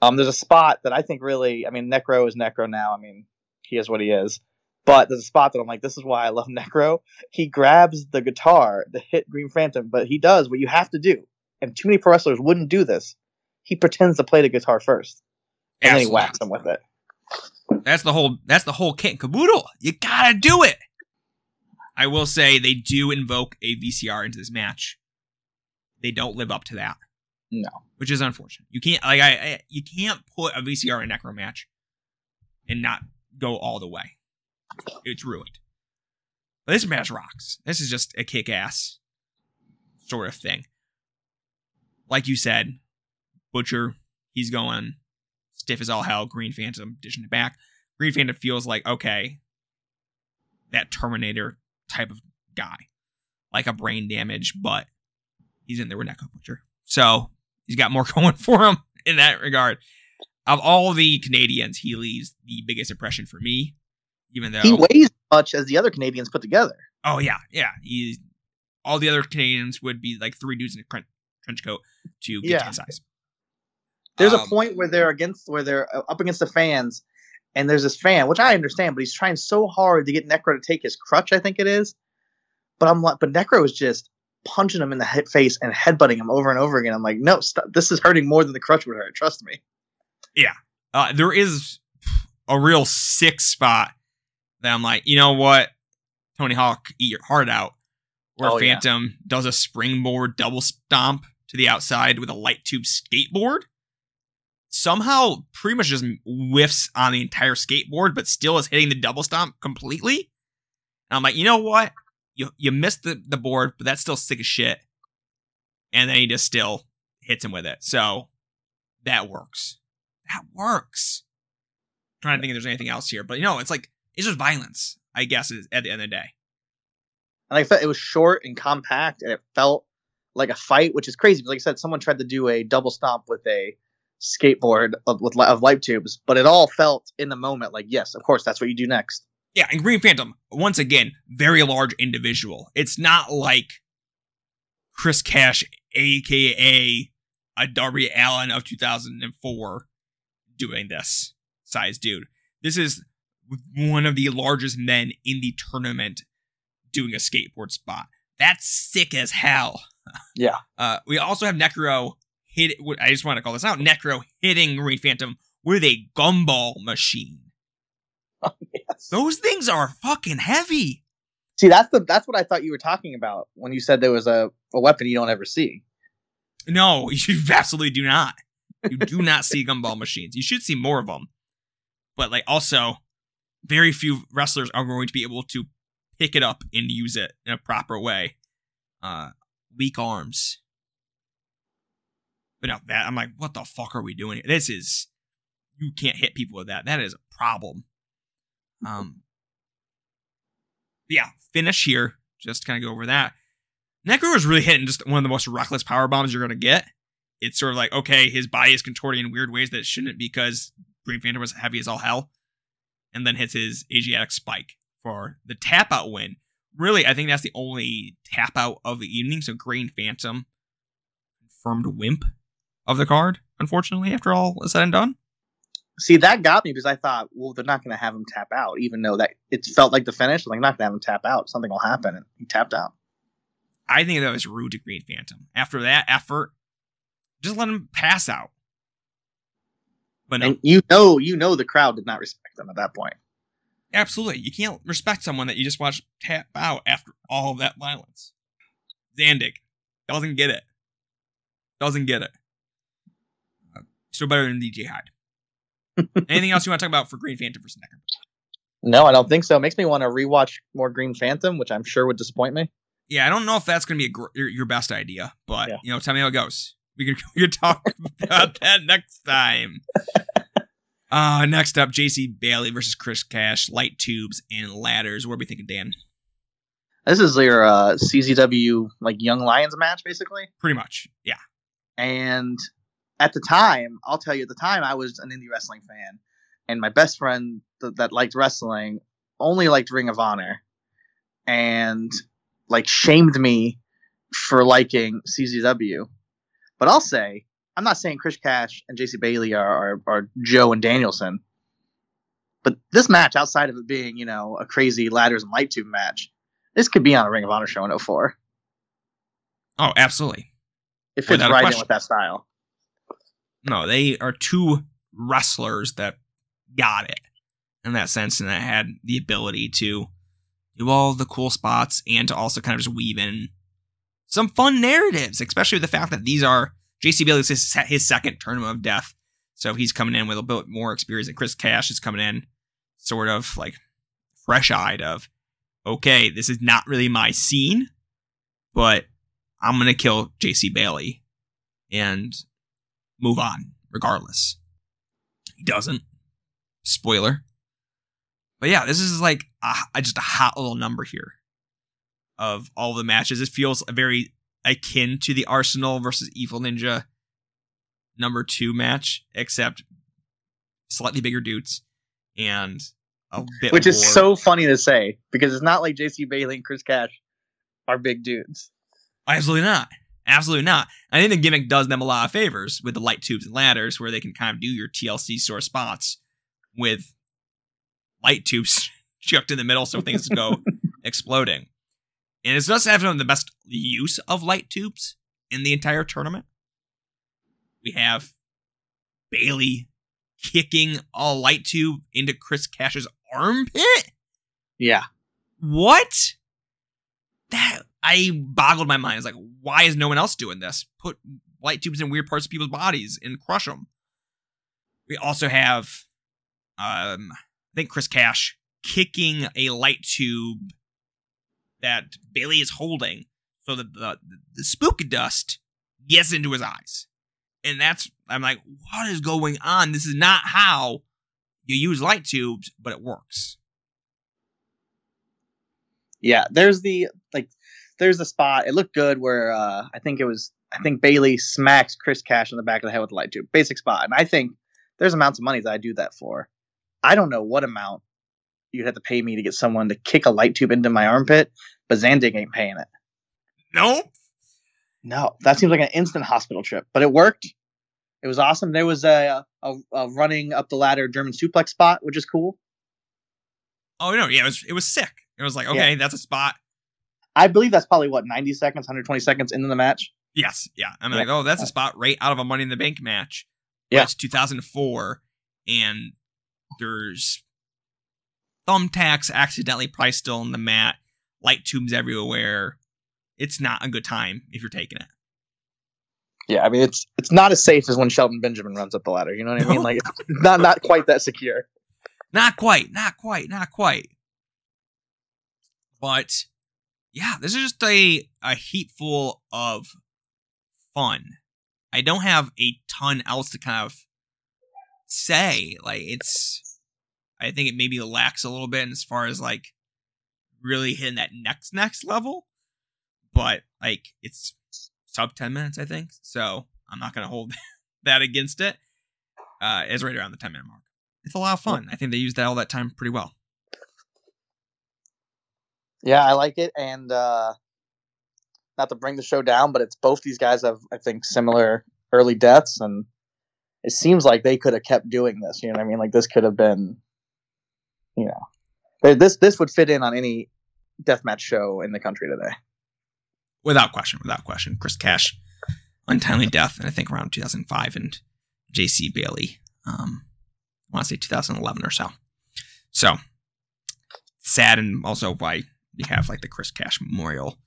Um, there's a spot that I think really. I mean, Necro is Necro now. I mean, he is what he is. But there's a spot that I'm like, this is why I love Necro. He grabs the guitar to hit Green Phantom, but he does what you have to do, and too many pro wrestlers wouldn't do this. He pretends to play the guitar first, and then he whacks him with it. That's the whole. That's the whole kit and caboodle. You gotta do it. I will say they do invoke a VCR into this match. They don't live up to that. No. which is unfortunate. You can't like I, I you can't put a VCR in Necro match and not go all the way. It's ruined. But this match rocks. This is just a kick ass sort of thing. Like you said, Butcher, he's going stiff as all hell. Green Phantom dishing it back. Green Phantom feels like okay, that Terminator type of guy, like a brain damage, but he's in there with Necro Butcher, so he's got more going for him in that regard. Of all the Canadians, he leaves the biggest impression for me. Even though He weighs as much as the other Canadians put together. Oh yeah, yeah. He's all the other Canadians would be like three dudes in a trench coat to get Yeah. to his size. There's Um, a point where they're against where they're uh, up against the fans, and there's this fan, which I understand, but he's trying so hard to get Necro to take his crutch. I think it is, but I'm like, but Necro is just punching him in the head face and headbutting him over and over again. I'm like, no, stop. This is hurting more than the crutch would hurt. Trust me. Uh, there is a real sick spot that I'm like, you know what, Tony Hawk, eat your heart out. Where Oh, yeah. Phantom does a springboard double stomp to the outside with a light tube skateboard. Somehow, pretty much just whiffs on the entire skateboard, but still is hitting the double stomp completely. And I'm like, you know what? You you missed the, the board, but that's still sick as shit. And then he just still hits him with it. So that works. That works. I'm trying to think if there's anything else here, but you know, it's like it's just violence. I guess at the end of the day. And I felt it was short and compact, and it felt like a fight, which is crazy. Because like I said, someone tried to do a double stomp with a skateboard of, with of light tubes, but it all felt in the moment like, yes, of course, that's what you do next. Yeah, and Green Phantom, once again, very large individual. It's not like Chris Cash, aka a Darby Allin of 2004, doing this size dude. This is one of the largest men in the tournament doing a skateboard spot. That's sick as hell. Yeah. Uh, we also have Necro hit. I just want to call this out. Necro hitting Green Phantom with a gumball machine. Those things are fucking heavy. See, that's the that's what I thought you were talking about when you said there was a, a weapon you don't ever see. No, you absolutely do not. You do not see gumball machines. You should see more of them. But like also, very few wrestlers are going to be able to pick it up and use it in a proper way. Uh weak arms. But no, that I'm like, what the fuck are we doing? here? This is you can't hit people with that. That is a problem. Um yeah, finish here. Just kind of go over that. Necro is really hitting just one of the most reckless power bombs you're gonna get. It's sort of like okay, his body is contorting in weird ways that shouldn't because Green Phantom was heavy as all hell, and then hits his Asiatic spike for the tap out win. Really, I think that's the only tap out of the evening. So Green Phantom confirmed wimp of the card. Unfortunately, after all is said and done. See, that got me because I thought, well, they're not going to have him tap out, even though that it felt like the finish. Like, not going to have him tap out. Something will happen, and he tapped out. I think that was rude to Green Phantom. After that effort, just let him pass out. But no, And you know, you know, the crowd did not respect him at that point. absolutely, you can't respect someone that you just watched tap out after all of that violence. Zandig doesn't get it. Doesn't get it. Uh, Still better than DJ Hyde. Anything else you want to talk about for Green Phantom versus Necro? No, I don't think so. It makes me want to rewatch more Green Phantom, which I'm sure would disappoint me. Yeah, I don't know if that's going to be a gr- your, your best idea, but Yeah. you know, tell me how it goes. We can, we could talk about that next time. Uh next up, JC Bailey versus Chris Cash, light tubes and ladders. What are we thinking, Dan? This is your uh, CZW like Young Lions match, basically. Pretty much, yeah. And at the time, I'll tell you, at the time, I was an indie wrestling fan, and my best friend th- that liked wrestling only liked Ring of Honor, and like shamed me for liking CZW. But I'll say, I'm not saying Chris Cash and JC Bailey are, are, are Joe and Danielson. But this match, outside of it being, you know, a crazy ladders and light tube match, this could be on a Ring of Honor show in 04. Oh, absolutely. It fits Without right in with that style. No, they are two wrestlers that got it in that sense and that had the ability to do all the cool spots and to also kind of just weave in some fun narratives, especially with the fact that these are JC Bailey's his, his second tournament of death. So he's coming in with a bit more experience, and Chris Cash is coming in sort of like fresh eyed of, okay, this is not really my scene, but I'm gonna kill JC Bailey and move on regardless. He doesn't. Spoiler. But yeah, this is like a, just a hot little number here of all the matches. It feels very akin to the Arsenal versus Evil Ninja number two match, except slightly bigger dudes and a bit Which is so funny to say because it's not like JC Bailey and Chris Cash are big dudes. Absolutely not. Absolutely not. I think the gimmick does them a lot of favors with the light tubes and ladders, where they can kind of do your TLC sort of spots with light tubes chucked in the middle so things go exploding. And it's just having the best use of light tubes in the entire tournament. We have Bailey kicking a light tube into Chris Cash's armpit. Yeah. What? That I boggled my mind. I was like, why is no one else doing this? Put light tubes in weird parts of people's bodies and crush them. We also have, um, I think Chris Cash kicking a light tube that Bailey is holding, so that the the spook dust gets into his eyes, and that's I'm like, what is going on? This is not how you use light tubes, but it works. Yeah, there's the like there's the spot. It looked good where uh I think it was I think Bailey smacks Chris Cash in the back of the head with a light tube. Basic spot. And I think there's amounts of money that I do that for. I don't know what amount you'd have to pay me to get someone to kick a light tube into my armpit, but Zandig ain't paying it. Nope. No, that seems like an instant hospital trip, but it worked. It was awesome. There was a, a, a running up the ladder German suplex spot, which is cool. Oh no, yeah, it was it was sick. It was like, okay, that's a spot. I believe that's probably what 90 seconds, 120 seconds into the match. Yes, yeah. I'm Yeah. like, oh, that's a spot right out of a Money in the Bank match. Yeah. It's 2004, and there's thumbtacks accidentally probably still in the mat, light tubes everywhere. It's not a good time if you're taking it. Yeah, I mean it's it's not as safe as when Shelton Benjamin runs up the ladder. You know what I mean? Like it's not not quite that secure. Not quite, not quite, not quite. But yeah, this is just a a heap full of fun. I don't have a ton else to kind of say. Like it's I think it maybe lacks a little bit as far as like really hitting that next next level. But like it's sub 10 minutes, I think. So I'm not gonna hold that against it. Uh it's right around the 10 minute mark. It's a lot of fun. I think they used that all that time pretty well. Yeah, I like it, and uh not to bring the show down, but it's both these guys have I think similar early deaths, and it seems like they could have kept doing this. You know what I mean? Like this could have been, you know, this this would fit in on any deathmatch show in the country today. Without question, without question. Chris Cash, untimely death, and I think around 2005, and J.C. Bailey, um, I want to say 2011 or so. So sad, and also why we have like the Chris Cash Memorial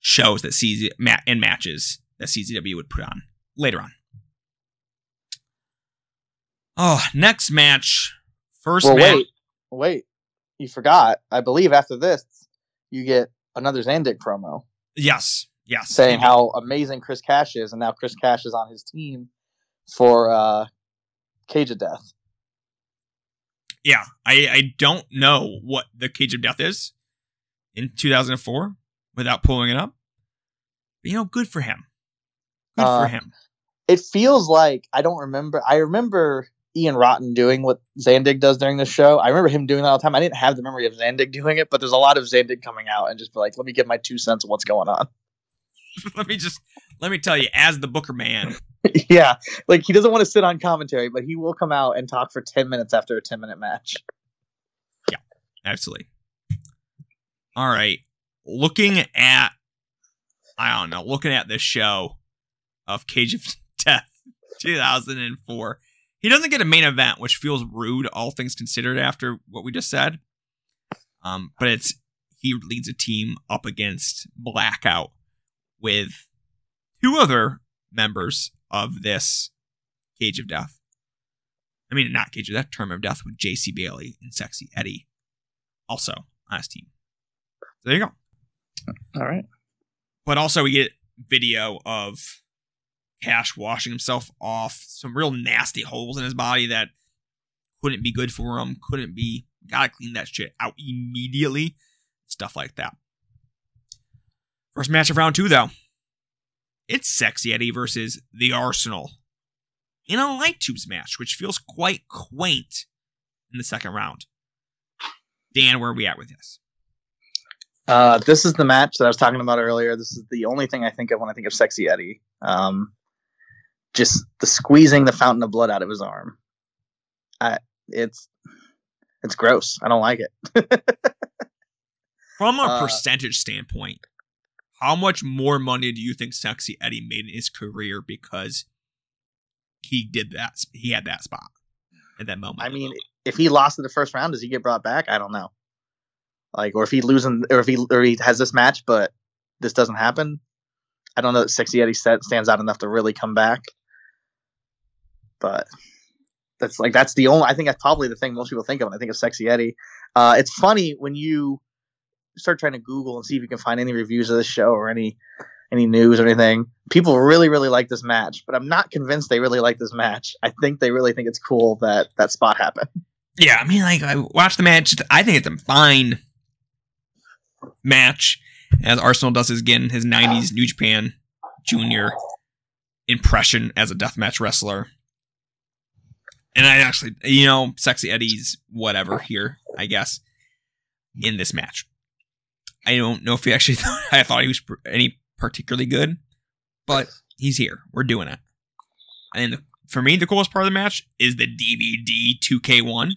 shows that CZ ma- and matches that CZW would put on later on. Oh, next match, first well, match. wait, wait, you forgot. I believe after this, you get another Zandig promo. Yes, yes, saying how amazing Chris Cash is, and now Chris Cash is on his team for uh, Cage of Death. yeah, I, I don't know what the Cage of Death is in 2004 without pulling it up. But, you know, good for him. Good Uh, for him. It feels like I don't remember. I remember Ian Rotten doing what Zandig does during the show. I remember him doing that all the time. I didn't have the memory of Zandig doing it, but there's a lot of Zandig coming out and just be like, let me give my two cents of what's going on. let me just let me tell you, as the Booker man, yeah, like he doesn't want to sit on commentary, but he will come out and talk for ten minutes after a ten minute match. Yeah, absolutely. All right, looking at, I don't know, looking at this show of Cage of Death 2004. He doesn't get a main event, which feels rude, all things considered, after what we just said. Um, but it's he leads a team up against Blackout with two other members of this Cage of Death. I mean, not Cage of Death, Term of Death with JC Bailey and Sexy Eddie also on his team. There you go. All right. But also, we get video of Cash washing himself off, some real nasty holes in his body that couldn't be good for him, couldn't be, gotta clean that shit out immediately. Stuff like that. First match of round two, though. It's Sexy Eddie versus The Arsenal in a light tubes match, which feels quite quaint in the second round. Dan, where are we at with this? Uh, this is the match that I was talking about earlier. This is the only thing I think of when I think of Sexy Eddie. Um, just the squeezing the fountain of blood out of his arm. I, it's it's gross. I don't like it. From a Uh, percentage standpoint, how much more money do you think Sexy Eddie made in his career because he did that? He had that spot at that moment. I mean, if he lost in the first round, does he get brought back? I don't know. Like, or if he losing, or if he or he has this match, but this doesn't happen. I don't know that Sexy Eddie set, stands out enough to really come back. But that's like that's the only. I think that's probably the thing most people think of when I think of Sexy Eddie. Uh, it's funny when you start trying to Google and see if you can find any reviews of this show or any any news or anything. People really, really like this match, but I'm not convinced they really like this match. I think they really think it's cool that that spot happened. yeah, I mean, like I watched the match. I think it's fine match as Arsenal does his again his '90s New Japan Junior impression as a deathmatch wrestler. And I actually, you know, Sexy Eddie's whatever here, I guess, in this match. I don't know if he actually thought, I thought he was any particularly good, but he's here. We're doing it. And the, for me, the coolest part of the match is the DVD 2K1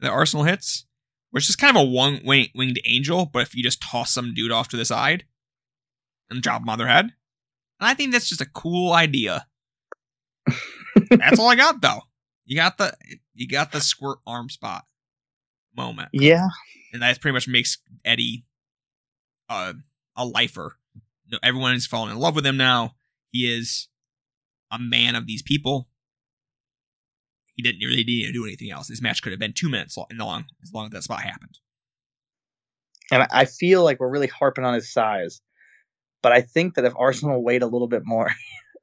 that Arsenal hits, which is kind of a one winged angel, but if you just toss some dude off to the side and drop him on their head. And I think that's just a cool idea. that's all I got though. You got the you got the squirt arm spot moment Yeah, and that pretty much makes Eddie uh, a lifer. No, everyone is falling in love with him now. He is a man of these people. He didn't really need to do anything else. This match could have been two minutes long, long as long as that spot happened. and I- feel like we're really harping on his size, but I think that if Arsenal wait a little bit more,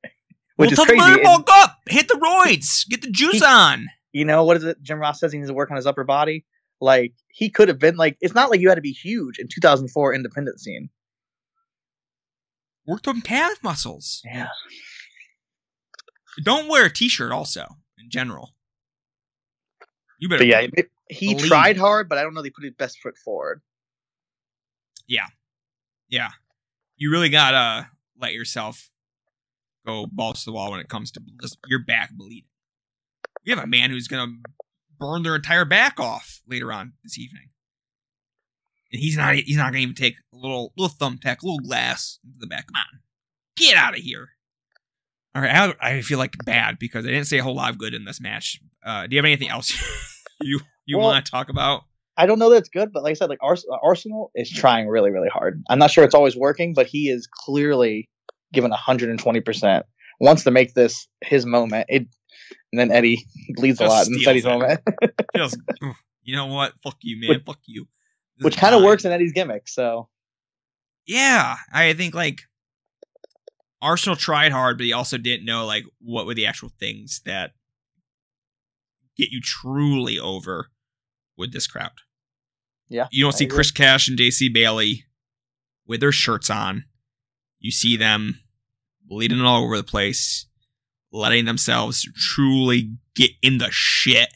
which well, is crazy, the and- bulk up, hit the roids, get the juice He- on. you know what is it? Jim Ross says he needs to work on his upper body. Like he could have been like it's not like you had to be huge in 2004 independent scene. Work them calf muscles. Yeah, Don't wear a t-shirt. Also, in general, you better. but yeah, he Believe. tried hard, but I don't know. They put his best foot forward. yeah, yeah. you really gotta let yourself go balls to the wall when it comes to your back bleeding. You have a man who's gonna burn their entire back off later on this evening, and he's not he's not gonna even take a little little thumbtack, a little glass into the back. Come on, get out of here. All right, I, I feel like bad because I didn't say a whole lot of good in this match. Uh, do you have anything else you you Well- want to talk about? I don't know that it's good, but like I said, like Ars- uh, Arsenal is trying really, really hard. I'm not sure it's always working, but he is clearly given 120 percent. Wants to make this his moment. It, and then Eddie bleeds a lot in Eddie's it. moment, Feels, you know what? Fuck you, man. Which- Fuck you. This which kind of works in Eddie's gimmick. So Yeah, I think like Arsenal tried hard, but he also didn't know like what were the actual things that get you truly over with this crowd. yeah, You don't I see agree. Chris Cash and JC Bailey with their shirts on. You see them bleeding all over the place, letting themselves truly get in the shit.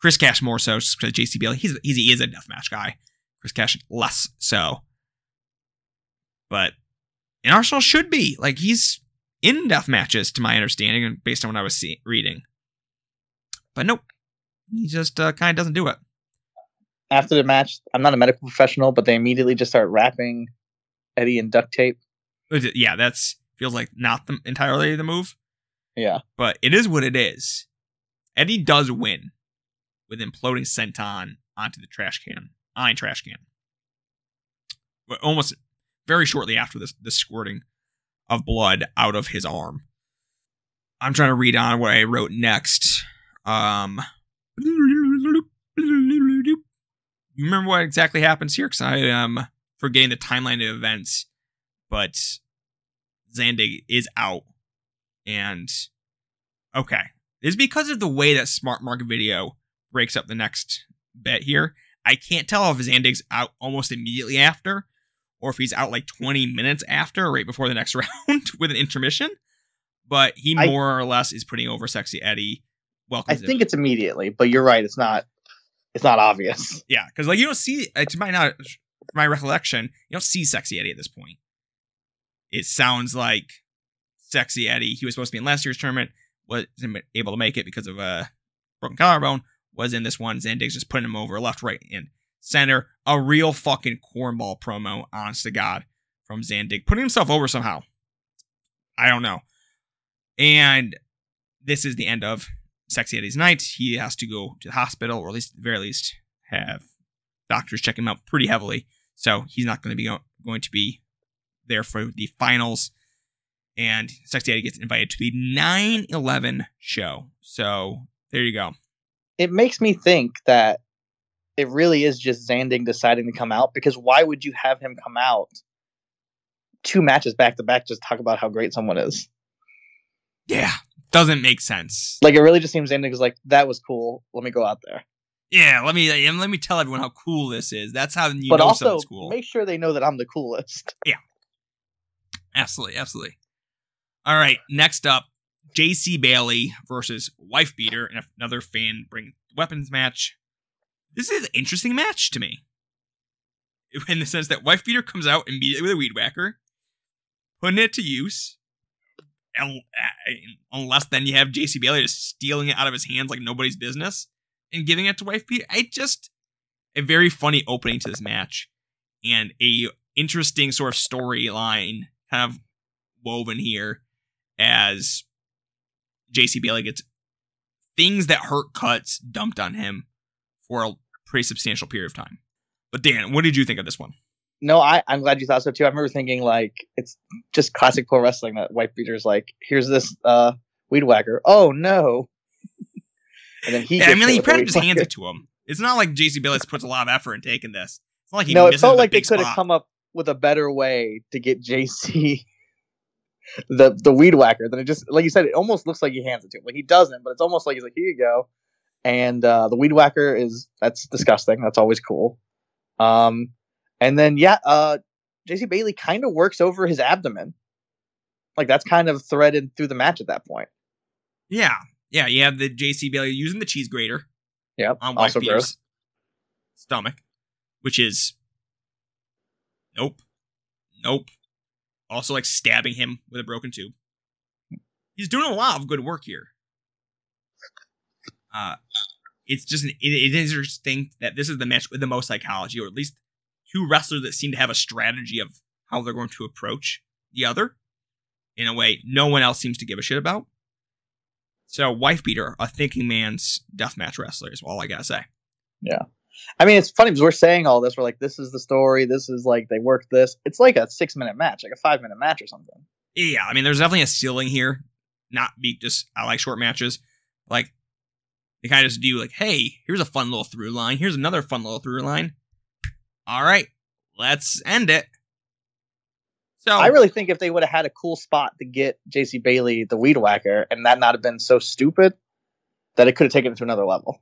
Chris Cash more so, just because JC Bailey, he's, he's he is a deathmatch guy. Chris Cash less so. But And Arsenal should be. Like, he's in death matches, to my understanding, and based on what I was see- reading. But nope. He just uh, kind of doesn't do it. After the match, I'm not a medical professional, but they immediately just start wrapping Eddie in duct tape. Yeah, that's feels like not the, entirely the move, Yeah. but it is what it is. Eddie does win with imploding senton onto the trash can, iron trash can. But almost very shortly after this, the squirting of blood out of his arm. I'm trying to read on what I wrote next. Um, you remember what exactly happens here? Because I am forgetting the timeline of events, but Zandig is out, and okay, it's because of the way that Smart Mark Video breaks up the next bet here. I can't tell if Zandig's out almost immediately after, or if he's out like 20 minutes after, right before the next round with an intermission. But he I- more or less is putting over Sexy Eddie. I think it's immediately, but you're right. It's not. It's not obvious. Yeah, because like you don't see, uh, to my not my recollection, you don't see Sexy Eddie at this point. It sounds like Sexy Eddie. He was supposed to be in last year's tournament, wasn't able to make it because of a broken collarbone. Was in this one. Zandig's just putting him over left, right, and center. A real fucking cornball promo, honest to God, from Zandig, putting himself over somehow. I don't know. And this is the end of Sexy Eddie's night. He has to go to the hospital, or at least at the very least have doctors check him out pretty heavily. So he's not going to be go- going to be there for the finals. And Sexy Eddie gets invited to the 9 11 show. So there you go. It makes me think that it really is just Zandig deciding to come out because why would you have him come out two matches back to back just talk about how great someone is? Yeah, doesn't make sense. Like it really just seems Zandig is like that was cool. Let me go out there. Yeah, let me and let me tell everyone how cool this is. That's how you but know also something's cool. make sure they know that I'm the coolest. Yeah. Absolutely, absolutely. All right, next up, JC Bailey versus Wife Beater in another fan bring weapons match. This is an interesting match to me. In the sense that Wife Beater comes out immediately with a weed whacker, putting it to use. Uh, unless then you have JC Bailey just stealing it out of his hands like nobody's business and giving it to Wife Beater. I just a very funny opening to this match and a interesting sort of storyline kind of woven here as JC Bailey gets things that hurt cuts dumped on him for a pretty substantial period of time. But Dan, what did you think of this one? No, I, I'm glad you thought so too. I remember thinking like it's just classic pro wrestling that Wife Beater's like, here's this uh weed whacker. Oh no. and then he Yeah, I mean, he probably just hands it to him. It's not like JC Bailey puts a lot of effort in taking this. It's not like he No, it felt like they could have come up with a better way to get JC the the weed whacker than it just like you said, it almost looks like he hands it to him. Like he doesn't, but it's almost like he's like, here you go. And uh the weed whacker is that's disgusting. That's always cool. Um and then yeah, uh JC Bailey kind of works over his abdomen. Like that's kind of threaded through the match at that point. Yeah, yeah. You have the JC Bailey using the cheese grater Yep. on Wife also gross. stomach, which is nope, nope. Also, like stabbing him with a broken tube. He's doing a lot of good work here. Uh, it's just an, it, it is interesting that this is the match with the most psychology, or at least two wrestlers that seem to have a strategy of how they're going to approach the other in a way no one else seems to give a shit about. So, Wife Beater, a thinking man's deathmatch wrestler, is all I gotta say. Yeah. I mean, it's funny because we're saying all this. We're like, this is the story. This is like they worked this. It's like a six minute match, like a five minute match or something. Yeah, I mean, there's definitely a ceiling here. Not be just I like short matches. Like they kind of just do like, hey, here's a fun little through line. Here's another fun little through line. All right, let's end it. So I really think if they would have had a cool spot to get JC Bailey the weed whacker and that not have been so stupid, that it could have taken it to another level.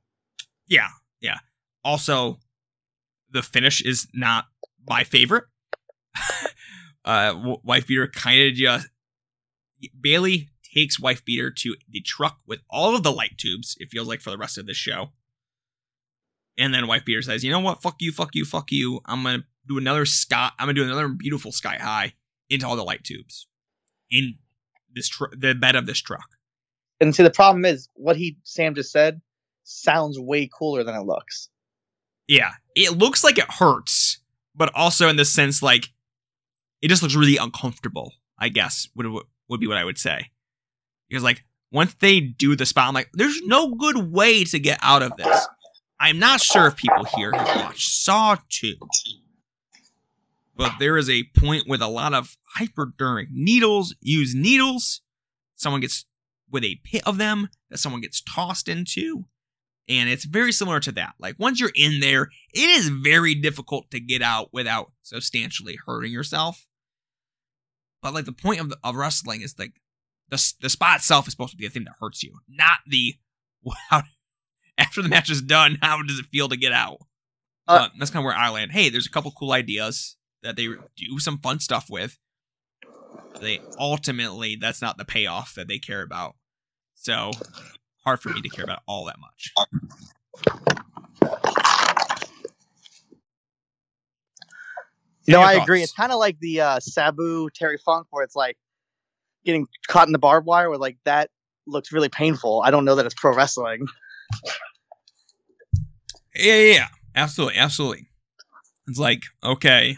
yeah, yeah. Also, the finish is not my favorite. uh, wife beater kind of just Bailey takes wife beater to the truck with all of the light tubes. It feels like for the rest of the show, and then wife beater says, "You know what? Fuck you, fuck you, fuck you. I'm gonna do another sky. I'm gonna do another beautiful sky high." into all the light tubes in this tr- the bed of this truck. And see, the problem is what he Sam just said sounds way cooler than it looks. Yeah, it looks like it hurts, but also in the sense like it just looks really uncomfortable. I guess would would be what I would say. Because like once they do the spot, I'm like, there's no good way to get out of this. I'm not sure if people here have watched Saw 2, but there is a point with a lot of hypodermic needles. Use needles. Someone gets with a pit of them that someone gets tossed into. And it's very similar to that. Like once you're in there, it is very difficult to get out without substantially hurting yourself. But like the point of, the, of wrestling is like the the spot itself is supposed to be the thing that hurts you, not the how after the match is done, how does it feel to get out? Uh, but that's kind of where I land. Hey, there's a couple cool ideas that they do some fun stuff with. They ultimately that's not the payoff that they care about. So hard for me to care about all that much. No, I agree. It's kind of like the uh, Sabu Terry Funk, where it's like getting caught in the barbed wire. Where like that looks really painful. I don't know that it's pro wrestling. Yeah, yeah, yeah. Absolutely, absolutely. It's like, okay.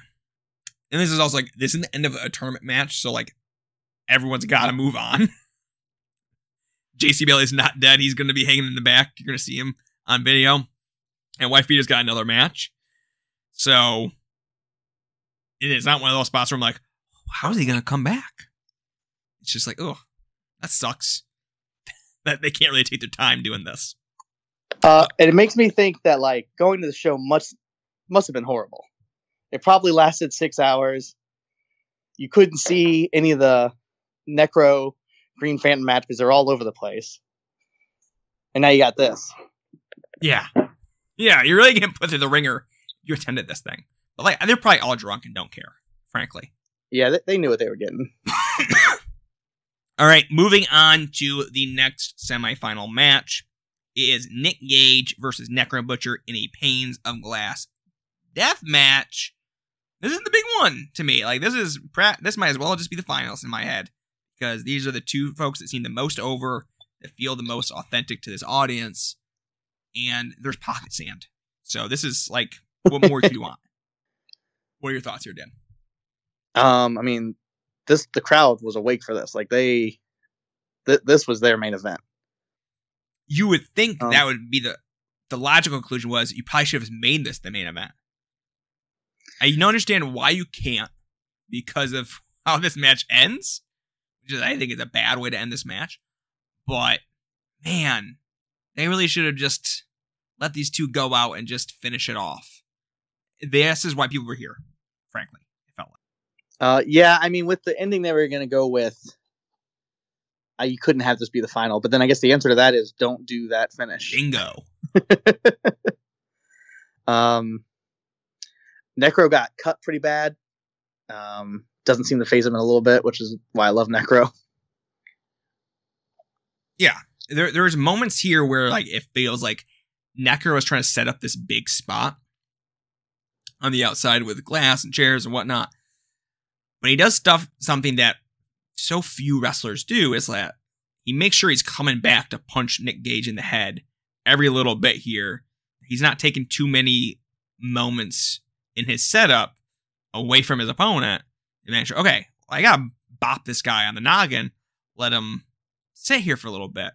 And this is also like this is the end of a tournament match, so like everyone's gotta move on. JC Bailey's not dead. He's gonna be hanging in the back. You're gonna see him on video. And Wife Beater's got another match. So it is not one of those spots where I'm like, how is he gonna come back? It's just like, oh, that sucks. that they can't really take their time doing this. Uh, and it makes me think that like going to the show must must have been horrible. It probably lasted six hours. You couldn't see any of the Necro Green Phantom match because they're all over the place. And now you got this. Yeah. Yeah, you're really getting put through the ringer. You attended this thing. But like they're probably all drunk and don't care, frankly. Yeah, they, they knew what they were getting. All right, moving on to the next semifinal match is Nick Gage versus Necro Butcher in a Panes of Glass death match. This is the big one to me. Like this is this might as well just be the finals in my head because these are the two folks that seem the most over, that feel the most authentic to this audience, and there's pocket sand. So this is like, what more do you want? What are your thoughts here, Dan? Um, I mean, this the crowd was awake for this. Like they, th- this was their main event. You would think Um, that would be the the logical conclusion was you probably should have made this the main event. I don't understand why you can't because of how this match ends, which is I think is a bad way to end this match. But man, they really should have just let these two go out and just finish it off. This is why people were here, frankly. It felt like. Uh, yeah, I mean, with the ending they were going to go with, uh, you couldn't have this be the final. But then I guess the answer to that is don't do that finish. Bingo. Um, Necro got cut pretty bad. Um, doesn't seem to phase him in a little bit, which is why I love Necro. yeah, there there's moments here where like it feels like Necro was trying to set up this big spot on the outside with glass and chairs and whatnot. But he does stuff something that so few wrestlers do is that he makes sure he's coming back to punch Nick Gage in the head every little bit here. He's not taking too many moments in his setup away from his opponent and sure, okay, I gotta bop this guy on the noggin, let him sit here for a little bit.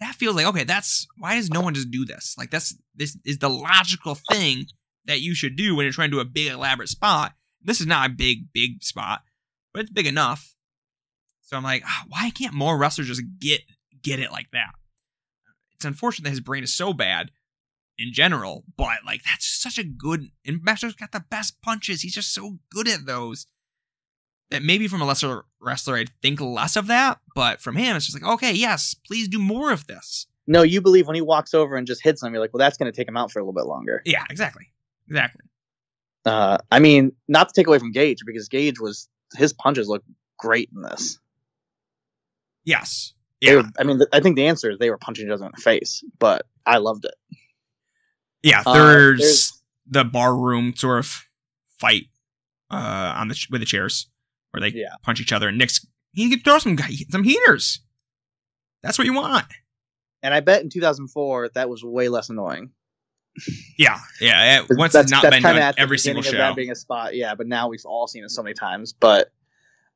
That feels like okay. That's why does no one just do this? Like that's this is the logical thing that you should do when you're trying to do a big elaborate spot. This is not a big big spot, but it's big enough. So I'm like, ah, why can't more wrestlers just get get it like that? It's unfortunate that his brain is so bad in general, but like that's such a good and Master's got the best punches. He's just so good at those that maybe from a lesser wrestler I'd think less of that, but from him it's just like, okay, yes, please do more of this. No, you believe when he walks over and just hits him, you're like, well, that's going to take him out for a little bit longer. Yeah, exactly. Exactly. Uh, I mean, not to take away from Gage because Gage was his punches look great in this. Yes. Yeah. were- I mean, th- I think the answer is they were punching each other in the face, but I loved it. Yeah, Uh, there's, there's- the bar room sort of fight uh on the ch- with the chairs where they Yeah. punch each other. And Nick's he can throw some some heaters. That's what you want. And I bet in 2004 that was way less annoying. Yeah, yeah. It, once that's, it's not that's been done every single show. That being a spot, yeah. But now we've all seen it so many times. But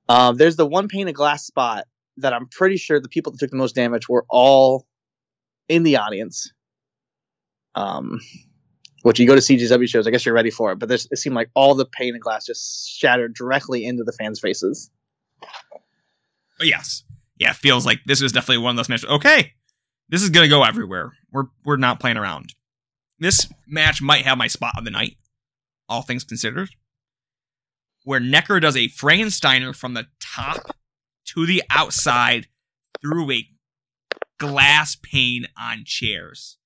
um, there's the one pane of glass spot that I'm pretty sure the people that took the most damage were all in the audience. Um, which you go to CZW shows, I guess you're ready for it. But there's, it seemed like all the pane of glass just shattered directly into the fans' faces. Yes, yeah, feels like this was definitely one of those matches. Okay, this is gonna go everywhere. We're we're not playing around. This match might have my spot of the night, all things considered, where Necro does a Frankensteiner from the top to the outside through a glass pane on chairs,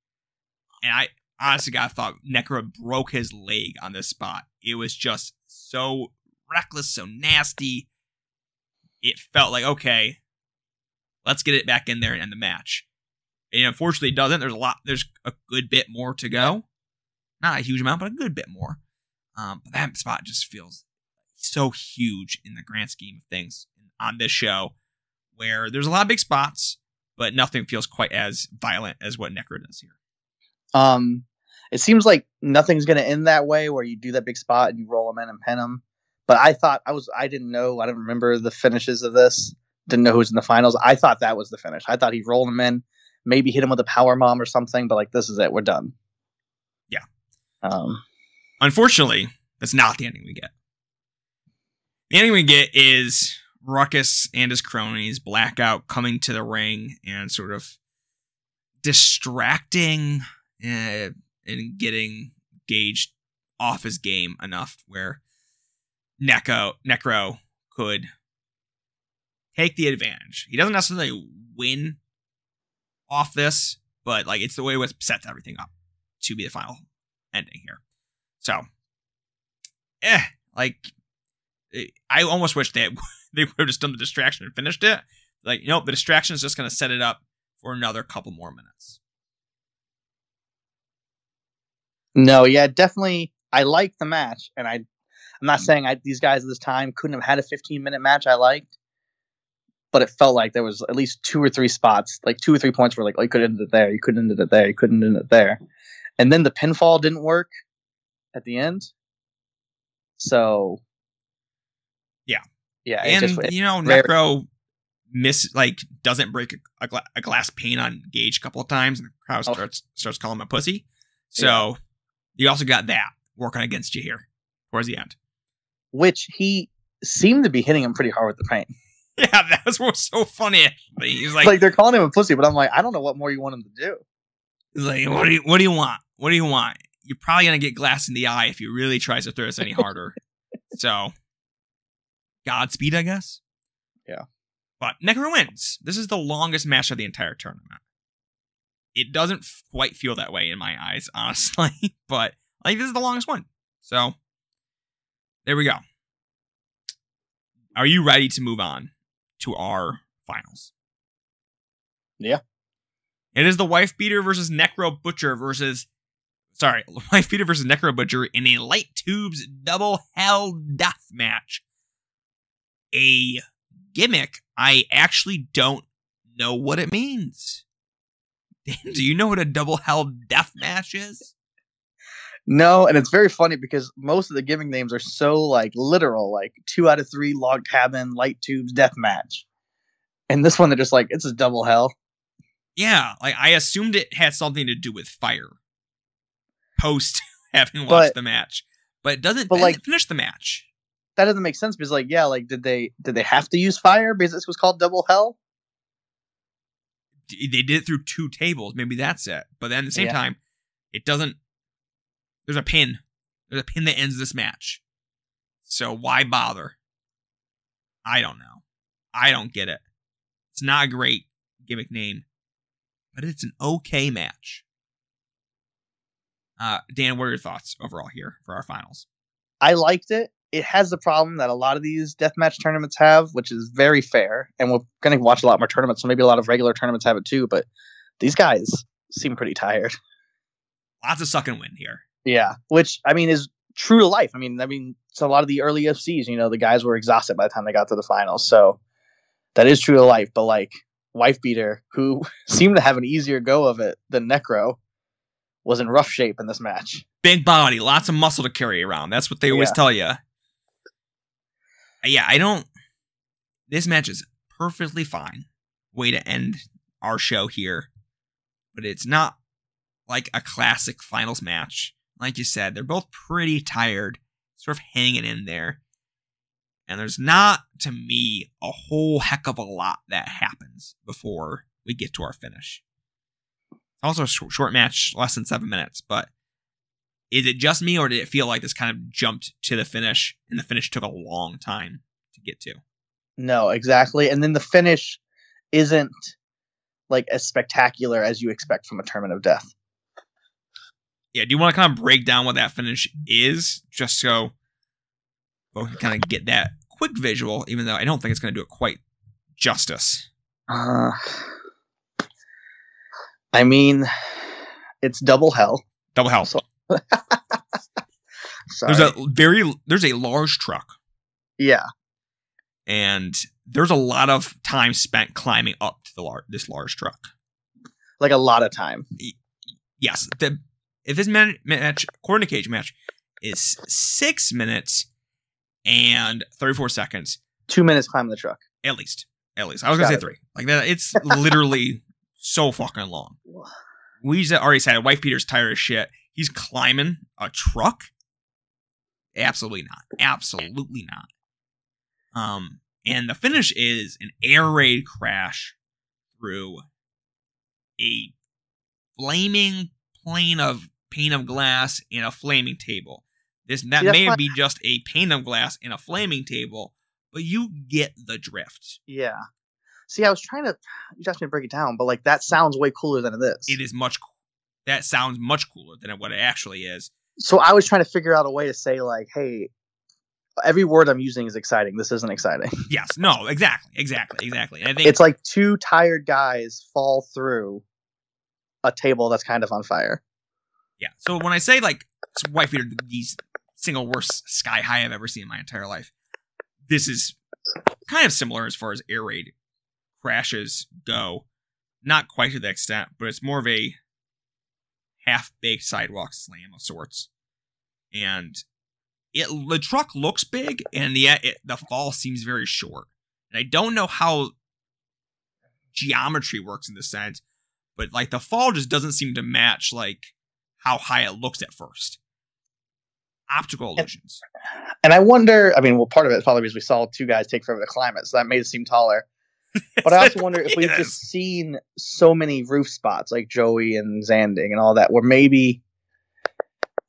and I honestly, God thought Necro broke his leg on this spot. It was just so reckless, so nasty it felt like okay, let's get it back in there and end the match. And unfortunately, it doesn't. There's a lot. There's a good bit more to go. Not a huge amount, but a good bit more. Um, but that spot just feels so huge in the grand scheme of things on this show, where there's a lot of big spots, but nothing feels quite as violent as what Necro does here. Um, it seems like nothing's going to end that way, where you do that big spot and you roll them in and pin them. But I thought I was I didn't know I didn't remember the finishes of this. Didn't know who was in the finals. I thought that was the finish. I thought he rolled him in, maybe hit him with a power bomb or something. But like this is it, we're done. Yeah. Um. Unfortunately, that's not the ending we get. The ending we get is Ruckus and his cronies, Blackout, coming to the ring and sort of distracting uh, and getting Gage off his game enough where Necro, Necro could take the advantage. He doesn't necessarily win off this, but like it's the way it sets everything up to be the final ending here. So, eh, like I almost wish they they would have just done the distraction and finished it. Like, know, the distraction is just going to set it up for another couple more minutes. No, yeah, definitely. I like the match, and I, I'm not saying I, these guys at this time couldn't have had a 15 minute match. I liked, but it felt like there was at least two or three spots, like two or three points where like, oh, you could end it there, you couldn't end it there, you couldn't end it there, and then the pinfall didn't work at the end. So, Yeah. yeah, and just, you know, Necro miss like doesn't break a, a, gla- a glass pane on Gage a couple of times, and the crowd Oh. starts starts calling him a pussy. So you also got that working against you here towards the end. which he seemed to be hitting him pretty hard with the paint. Yeah, that was what's so funny. Actually. He's Like, like, they're calling him a pussy, but I'm like, I don't know what more you want him to do. he's like, what do you what do you want? What do you want? You're probably gonna get glass in the eye if he really tries to throw us any harder. so, Godspeed, I guess. Yeah. But Necro wins. This is the longest match of the entire tournament. It doesn't quite feel that way in my eyes, honestly, but like this is the longest one. So there we go. Are you ready to move on to our finals? Yeah. It is the wife beater versus Necro Butcher versus sorry, wife beater versus Necro Butcher in a light tubes double hell death match. A gimmick I actually don't know what it means. Do you know what a double hell death match is? No, and it's very funny because most of the gimmick names are so like literal, like two out of three log cabin, light tubes, death match. And this one, they're just like, it's a double hell. Yeah, like I assumed it had something to do with fire. Post having watched But- the match, but it doesn't but, like- finish the match. That doesn't make sense because, like, yeah, like, did they did they have to use fire because this was called double hell? D- They did it through two tables. Maybe that's it. But then at the same Yeah. time, it doesn't. There's a pin. There's a pin that ends this match. So why bother? I don't know. I don't get it. It's not a great gimmick name, but it's an okay match. Uh, Dan, what are your thoughts overall here for our finals? I liked it. It has the problem that a lot of these deathmatch tournaments have, which is very fair. And we're going to watch a lot more tournaments, so maybe a lot of regular tournaments have it too. But these guys seem pretty tired. Lots of suck and win here. Yeah, which I mean is true to life. I mean, I mean, it's a lot of the early FCs. You know, the guys were exhausted by the time they got to the finals. So that is true to life. But like wife beater, who seemed to have an easier go of it than Necro, was in rough shape in this match. Big body, lots of muscle to carry around. That's what they always Yeah. tell you. Yeah, I don't. This match is perfectly fine. Way to end our show here. But it's not like a classic finals match. Like you said, they're both pretty tired, sort of hanging in there. And there's not, to me, a whole heck of a lot that happens before we get to our finish. Also, a short match, less than seven minutes. But is it just me, or did it feel like this kind of jumped to the finish, and the finish took a long time to get to? No, exactly. And then the finish isn't like as spectacular as you expect from a tournament of death. Yeah, do you want to kind of break down what that finish is, just so we can kind of get that quick visual? Even though I don't think it's going to do it quite justice. Uh, I mean, it's double hell. Double hell. So-. There's a very there's a large truck, yeah, and there's a lot of time spent climbing up to the lar- this large truck. like a lot of time. yes, the if this man- match, according to Cagematch, is six minutes and thirty four seconds Two minutes climbing the truck. at least. At least I was gonna Got say it. three. Like that, it's literally so fucking long. We just already said it. Wife Beater's tired as shit. He's climbing a truck. Absolutely not. Absolutely not. Um, and the finish is an air raid crash through a flaming plane of pane of glass and a flaming table. This that that's may be just a pane of glass and a flaming table, but you get the drift. Yeah. See, I was trying to. You asked me to break it down, but like that sounds way cooler than it is. It is much. That sounds much cooler than what it actually is. So I was trying to figure out a way to say like, hey, every word I'm using is exciting. This isn't exciting. Yes. No. Exactly. Exactly. Exactly. And I think It's like two tired guys fall through a table that's kind of on fire. Yeah. So when I say like Wife Beater, the single worst sky high I've ever seen in my entire life, this is kind of similar as far as air raid crashes go. Not quite to the extent, but it's more of a half baked sidewalk slam of sorts. And it the truck looks big, and yet it, the fall seems very short. And I don't know how geometry works in this sense, but like the fall just doesn't seem to match like how high it looks at first. Optical illusions. And I wonder, I mean, well, part of it is probably because we saw two guys take forever to climb it, so that made it seem taller. But I also wonder if we've just seen so many roof spots like Joey and Zandig and all that, where maybe,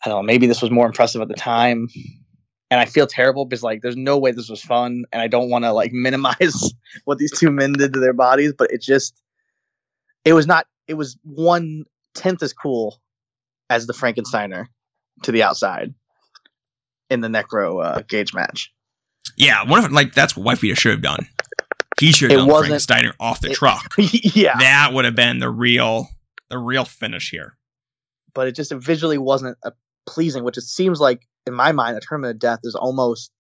I don't know, maybe this was more impressive at the time. And I feel terrible because, like, there's no way this was fun. And I don't want to, like, minimize what these two men did to their bodies, but it just, it was not, it was one tenth as cool as the Frankensteiner to the outside in the Necro uh, Gage match. Yeah, one of like that's what Wife Beater should have done. He should It have done wasn't- Frankensteiner off the it- truck. yeah. That would have been the real the real finish here. but it just visually wasn't uh, pleasing, which it seems like in my mind, a tournament of death is almost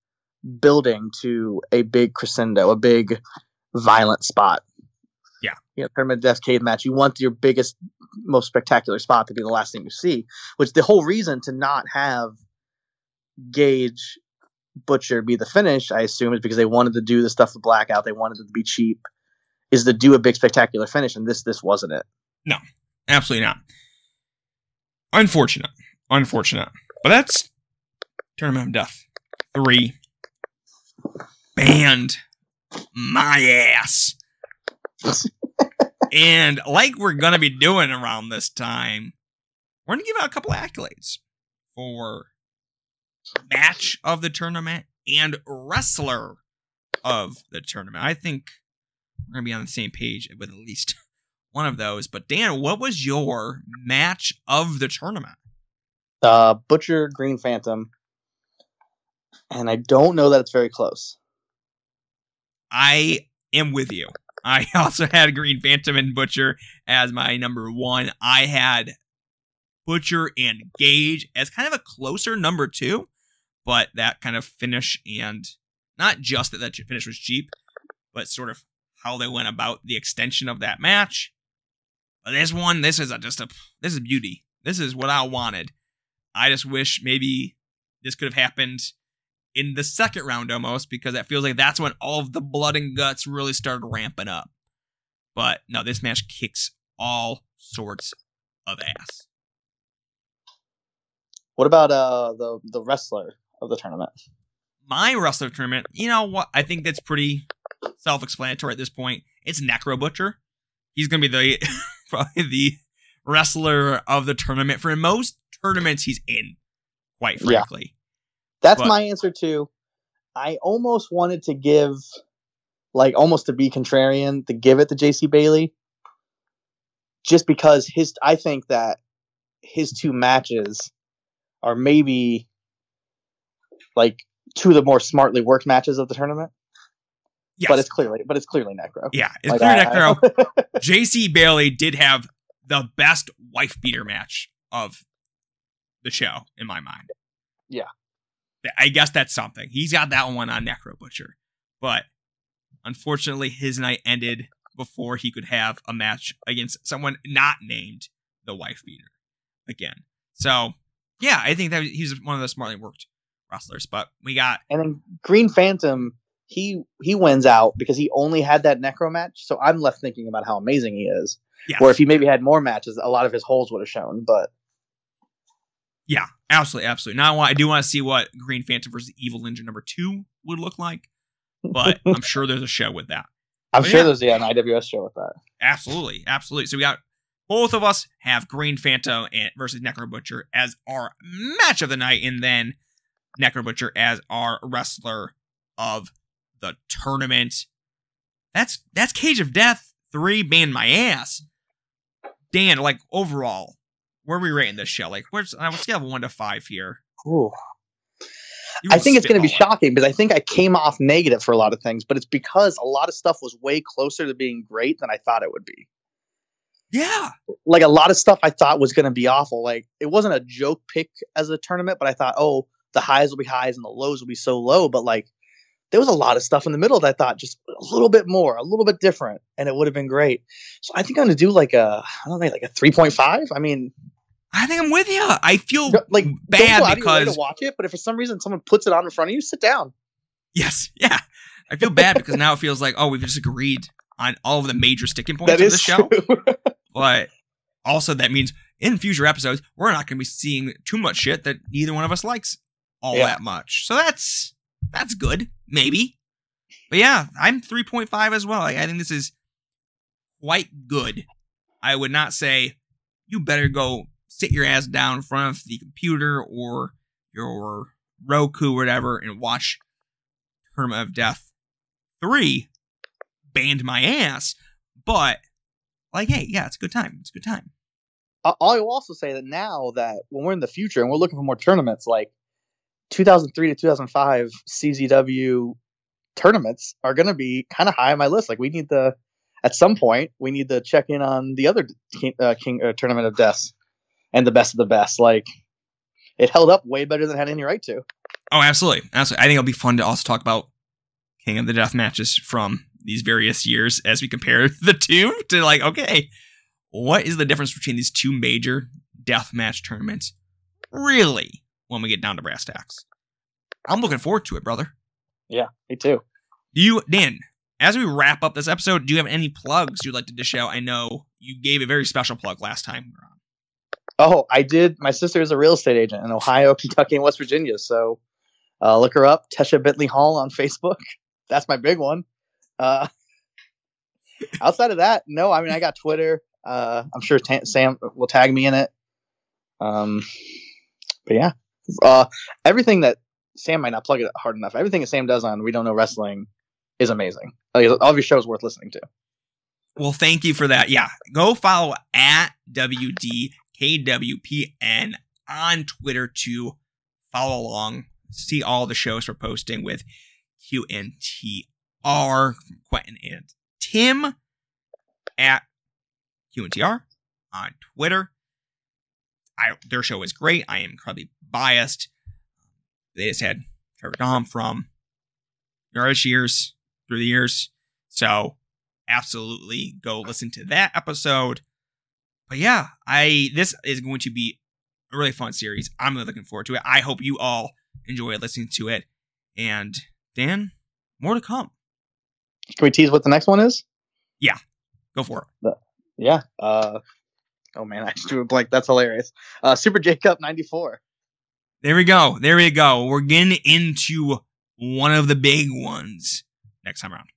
building to a big crescendo, a big violent spot. Yeah. You know, tournament of death cave match. You want your biggest, most spectacular spot to be the last thing you see, which the whole reason to not have Gage Butcher be the finish, I assume, is because they wanted to do the stuff with blackout. They wanted it to be cheap, is to do a big spectacular finish, and this this wasn't it. No, absolutely not. Unfortunate. Unfortunate. But that's Tournament of Death. Three. Banned my ass. and like we're gonna be doing around this time, we're gonna give out a couple accolades for match of the tournament and wrestler of the tournament. I think we're gonna be on the same page with at least one of those. But Dan, what was your match of the tournament? uh, Butcher Green Phantom, and I don't know that it's very close. I am with you. I also had Green Phantom and Butcher as my number one. I had Butcher and Gage as kind of a closer number two, but that kind of finish and not just that that finish was cheap, but sort of how they went about the extension of that match. But this one, this is a, just a this is beauty. This is what I wanted. I just wish maybe this could have happened in the second round almost because it feels like that's when all of the blood and guts really started ramping up. But no, this match kicks all sorts of ass. What about uh the the wrestler of the tournament? My wrestler tournament, you know what? I think that's pretty self-explanatory at this point. It's Necro Butcher. He's gonna be the probably the wrestler of the tournament for most tournaments he's in. Quite frankly, That's But- my answer too. I almost wanted to give, like, almost to be contrarian, to give it to JC Bailey, just because his. I think that his two matches are maybe like two of the more smartly worked matches of the tournament. yes, But it's clearly, but it's clearly Necro. yeah, it's Like, clear I- Necro. JC Bailey did have the best wife beater match of the show in my mind. Yeah. I guess that's something. He's got that one on Necro Butcher. But unfortunately, his night ended before he could have a match against someone not named the wife beater again. So, yeah, I think that he's one of the smartly worked wrestlers. But we got And then Green Phantom, he he wins out because he only had that Necro match. So I'm left thinking about how amazing he is. yeah, Where if he maybe had more matches, a lot of his holes would have shown. But Yeah, absolutely, absolutely. Now I, want, I do want to see what Green Phantom versus Evil Ninja number two would look like, but I'm sure there's a show with that. I'm But sure yeah. there's yeah, an IWS show with that. Absolutely, absolutely. So we got both of us have Green Phantom and versus Necro Butcher as our match of the night, and then Necro Butcher as our wrestler of the tournament. That's that's Cage of Death three banned my ass. Dan, like overall, where are we rating this show? Like, where's I would scale one to five here. Ooh. I think it's going to be shocking because I think I came off negative for a lot of things, but it's because a lot of stuff was way closer to being great than I thought it would be. Yeah, Like a lot of stuff I thought was going to be awful. Like it wasn't a joke pick as a tournament, but I thought, oh, the highs will be highs and the lows will be so low. But like there was a lot of stuff in the middle that I thought just a little bit more, a little bit different, and it would have been great. So I think I'm going to do like a, I don't know, like a 3.5. I mean, I think I'm with you. I feel no- like bad out of your way because to watch it, but if for some reason someone puts it on in front of you, sit down. Yes, yeah. I feel bad because now it feels like oh we've just agreed on all of the major sticking points That of the show. but also that means in future episodes we're not going to be seeing too much shit that neither one of us likes all Yeah. that much. So that's that's good, maybe. But yeah, I'm 3.5 as well. Like, I think this is quite good. I would not say you better go sit your ass down in front of the computer or your Roku or whatever and watch Tournament of Death 3 banned my ass. But like, hey, yeah, it's a good time. It's a good time. I- I will also say that now that when we're in the future and we're looking for more tournaments, like 2003 to 2005 CZW tournaments are going to be kind of high on my list. Like we need the at some point we need to check in on the other king, uh, king uh, tournament of deaths and the best of the best. Like it held up way better than it had any right to. Oh, absolutely. Absolutely. I think it'll be fun to also talk about King of the Death matches from these various years as we compare the two to like, okay, what is the difference between these two major death match tournaments? Really, when we get down to brass tacks. I'm looking forward to it, brother. Yeah, me too. Do you, Dan, as we wrap up this episode, do you have any plugs you'd like to dish out? I know you gave a very special plug last time we were on. Oh, I did. My sister is a real estate agent in Ohio, Kentucky, and West Virginia. So uh, look her up, Tesha Bentley Hall on Facebook. That's my big one. Uh, outside of that, no. I mean, I got Twitter. Uh, I'm sure Sam will tag me in it. Um, but yeah, uh, everything that Sam might not plug it hard enough. Everything that Sam does on We Don't Know Wrestling is amazing. Like, all of your shows worth listening to. Well, thank you for that. Yeah, go follow at WDKWPN on Twitter to follow along, see all the shows we're posting with QNTR from Quentin and Tim at QNTR on Twitter. I, their show is great. I am incredibly biased. They just had Trevor Dom from Yardage years through the years. So absolutely go listen to that episode. But yeah, I this is going to be a really fun series. I'm really looking forward to it. I hope you all enjoy listening to it. And Dan, more to come. Can we tease what the next one is? Yeah, go for it. Yeah. Uh, oh man, I just drew a blank. That's hilarious. Uh, Super J Cup '94. There we go. There we go. We're getting into one of the big ones next time around.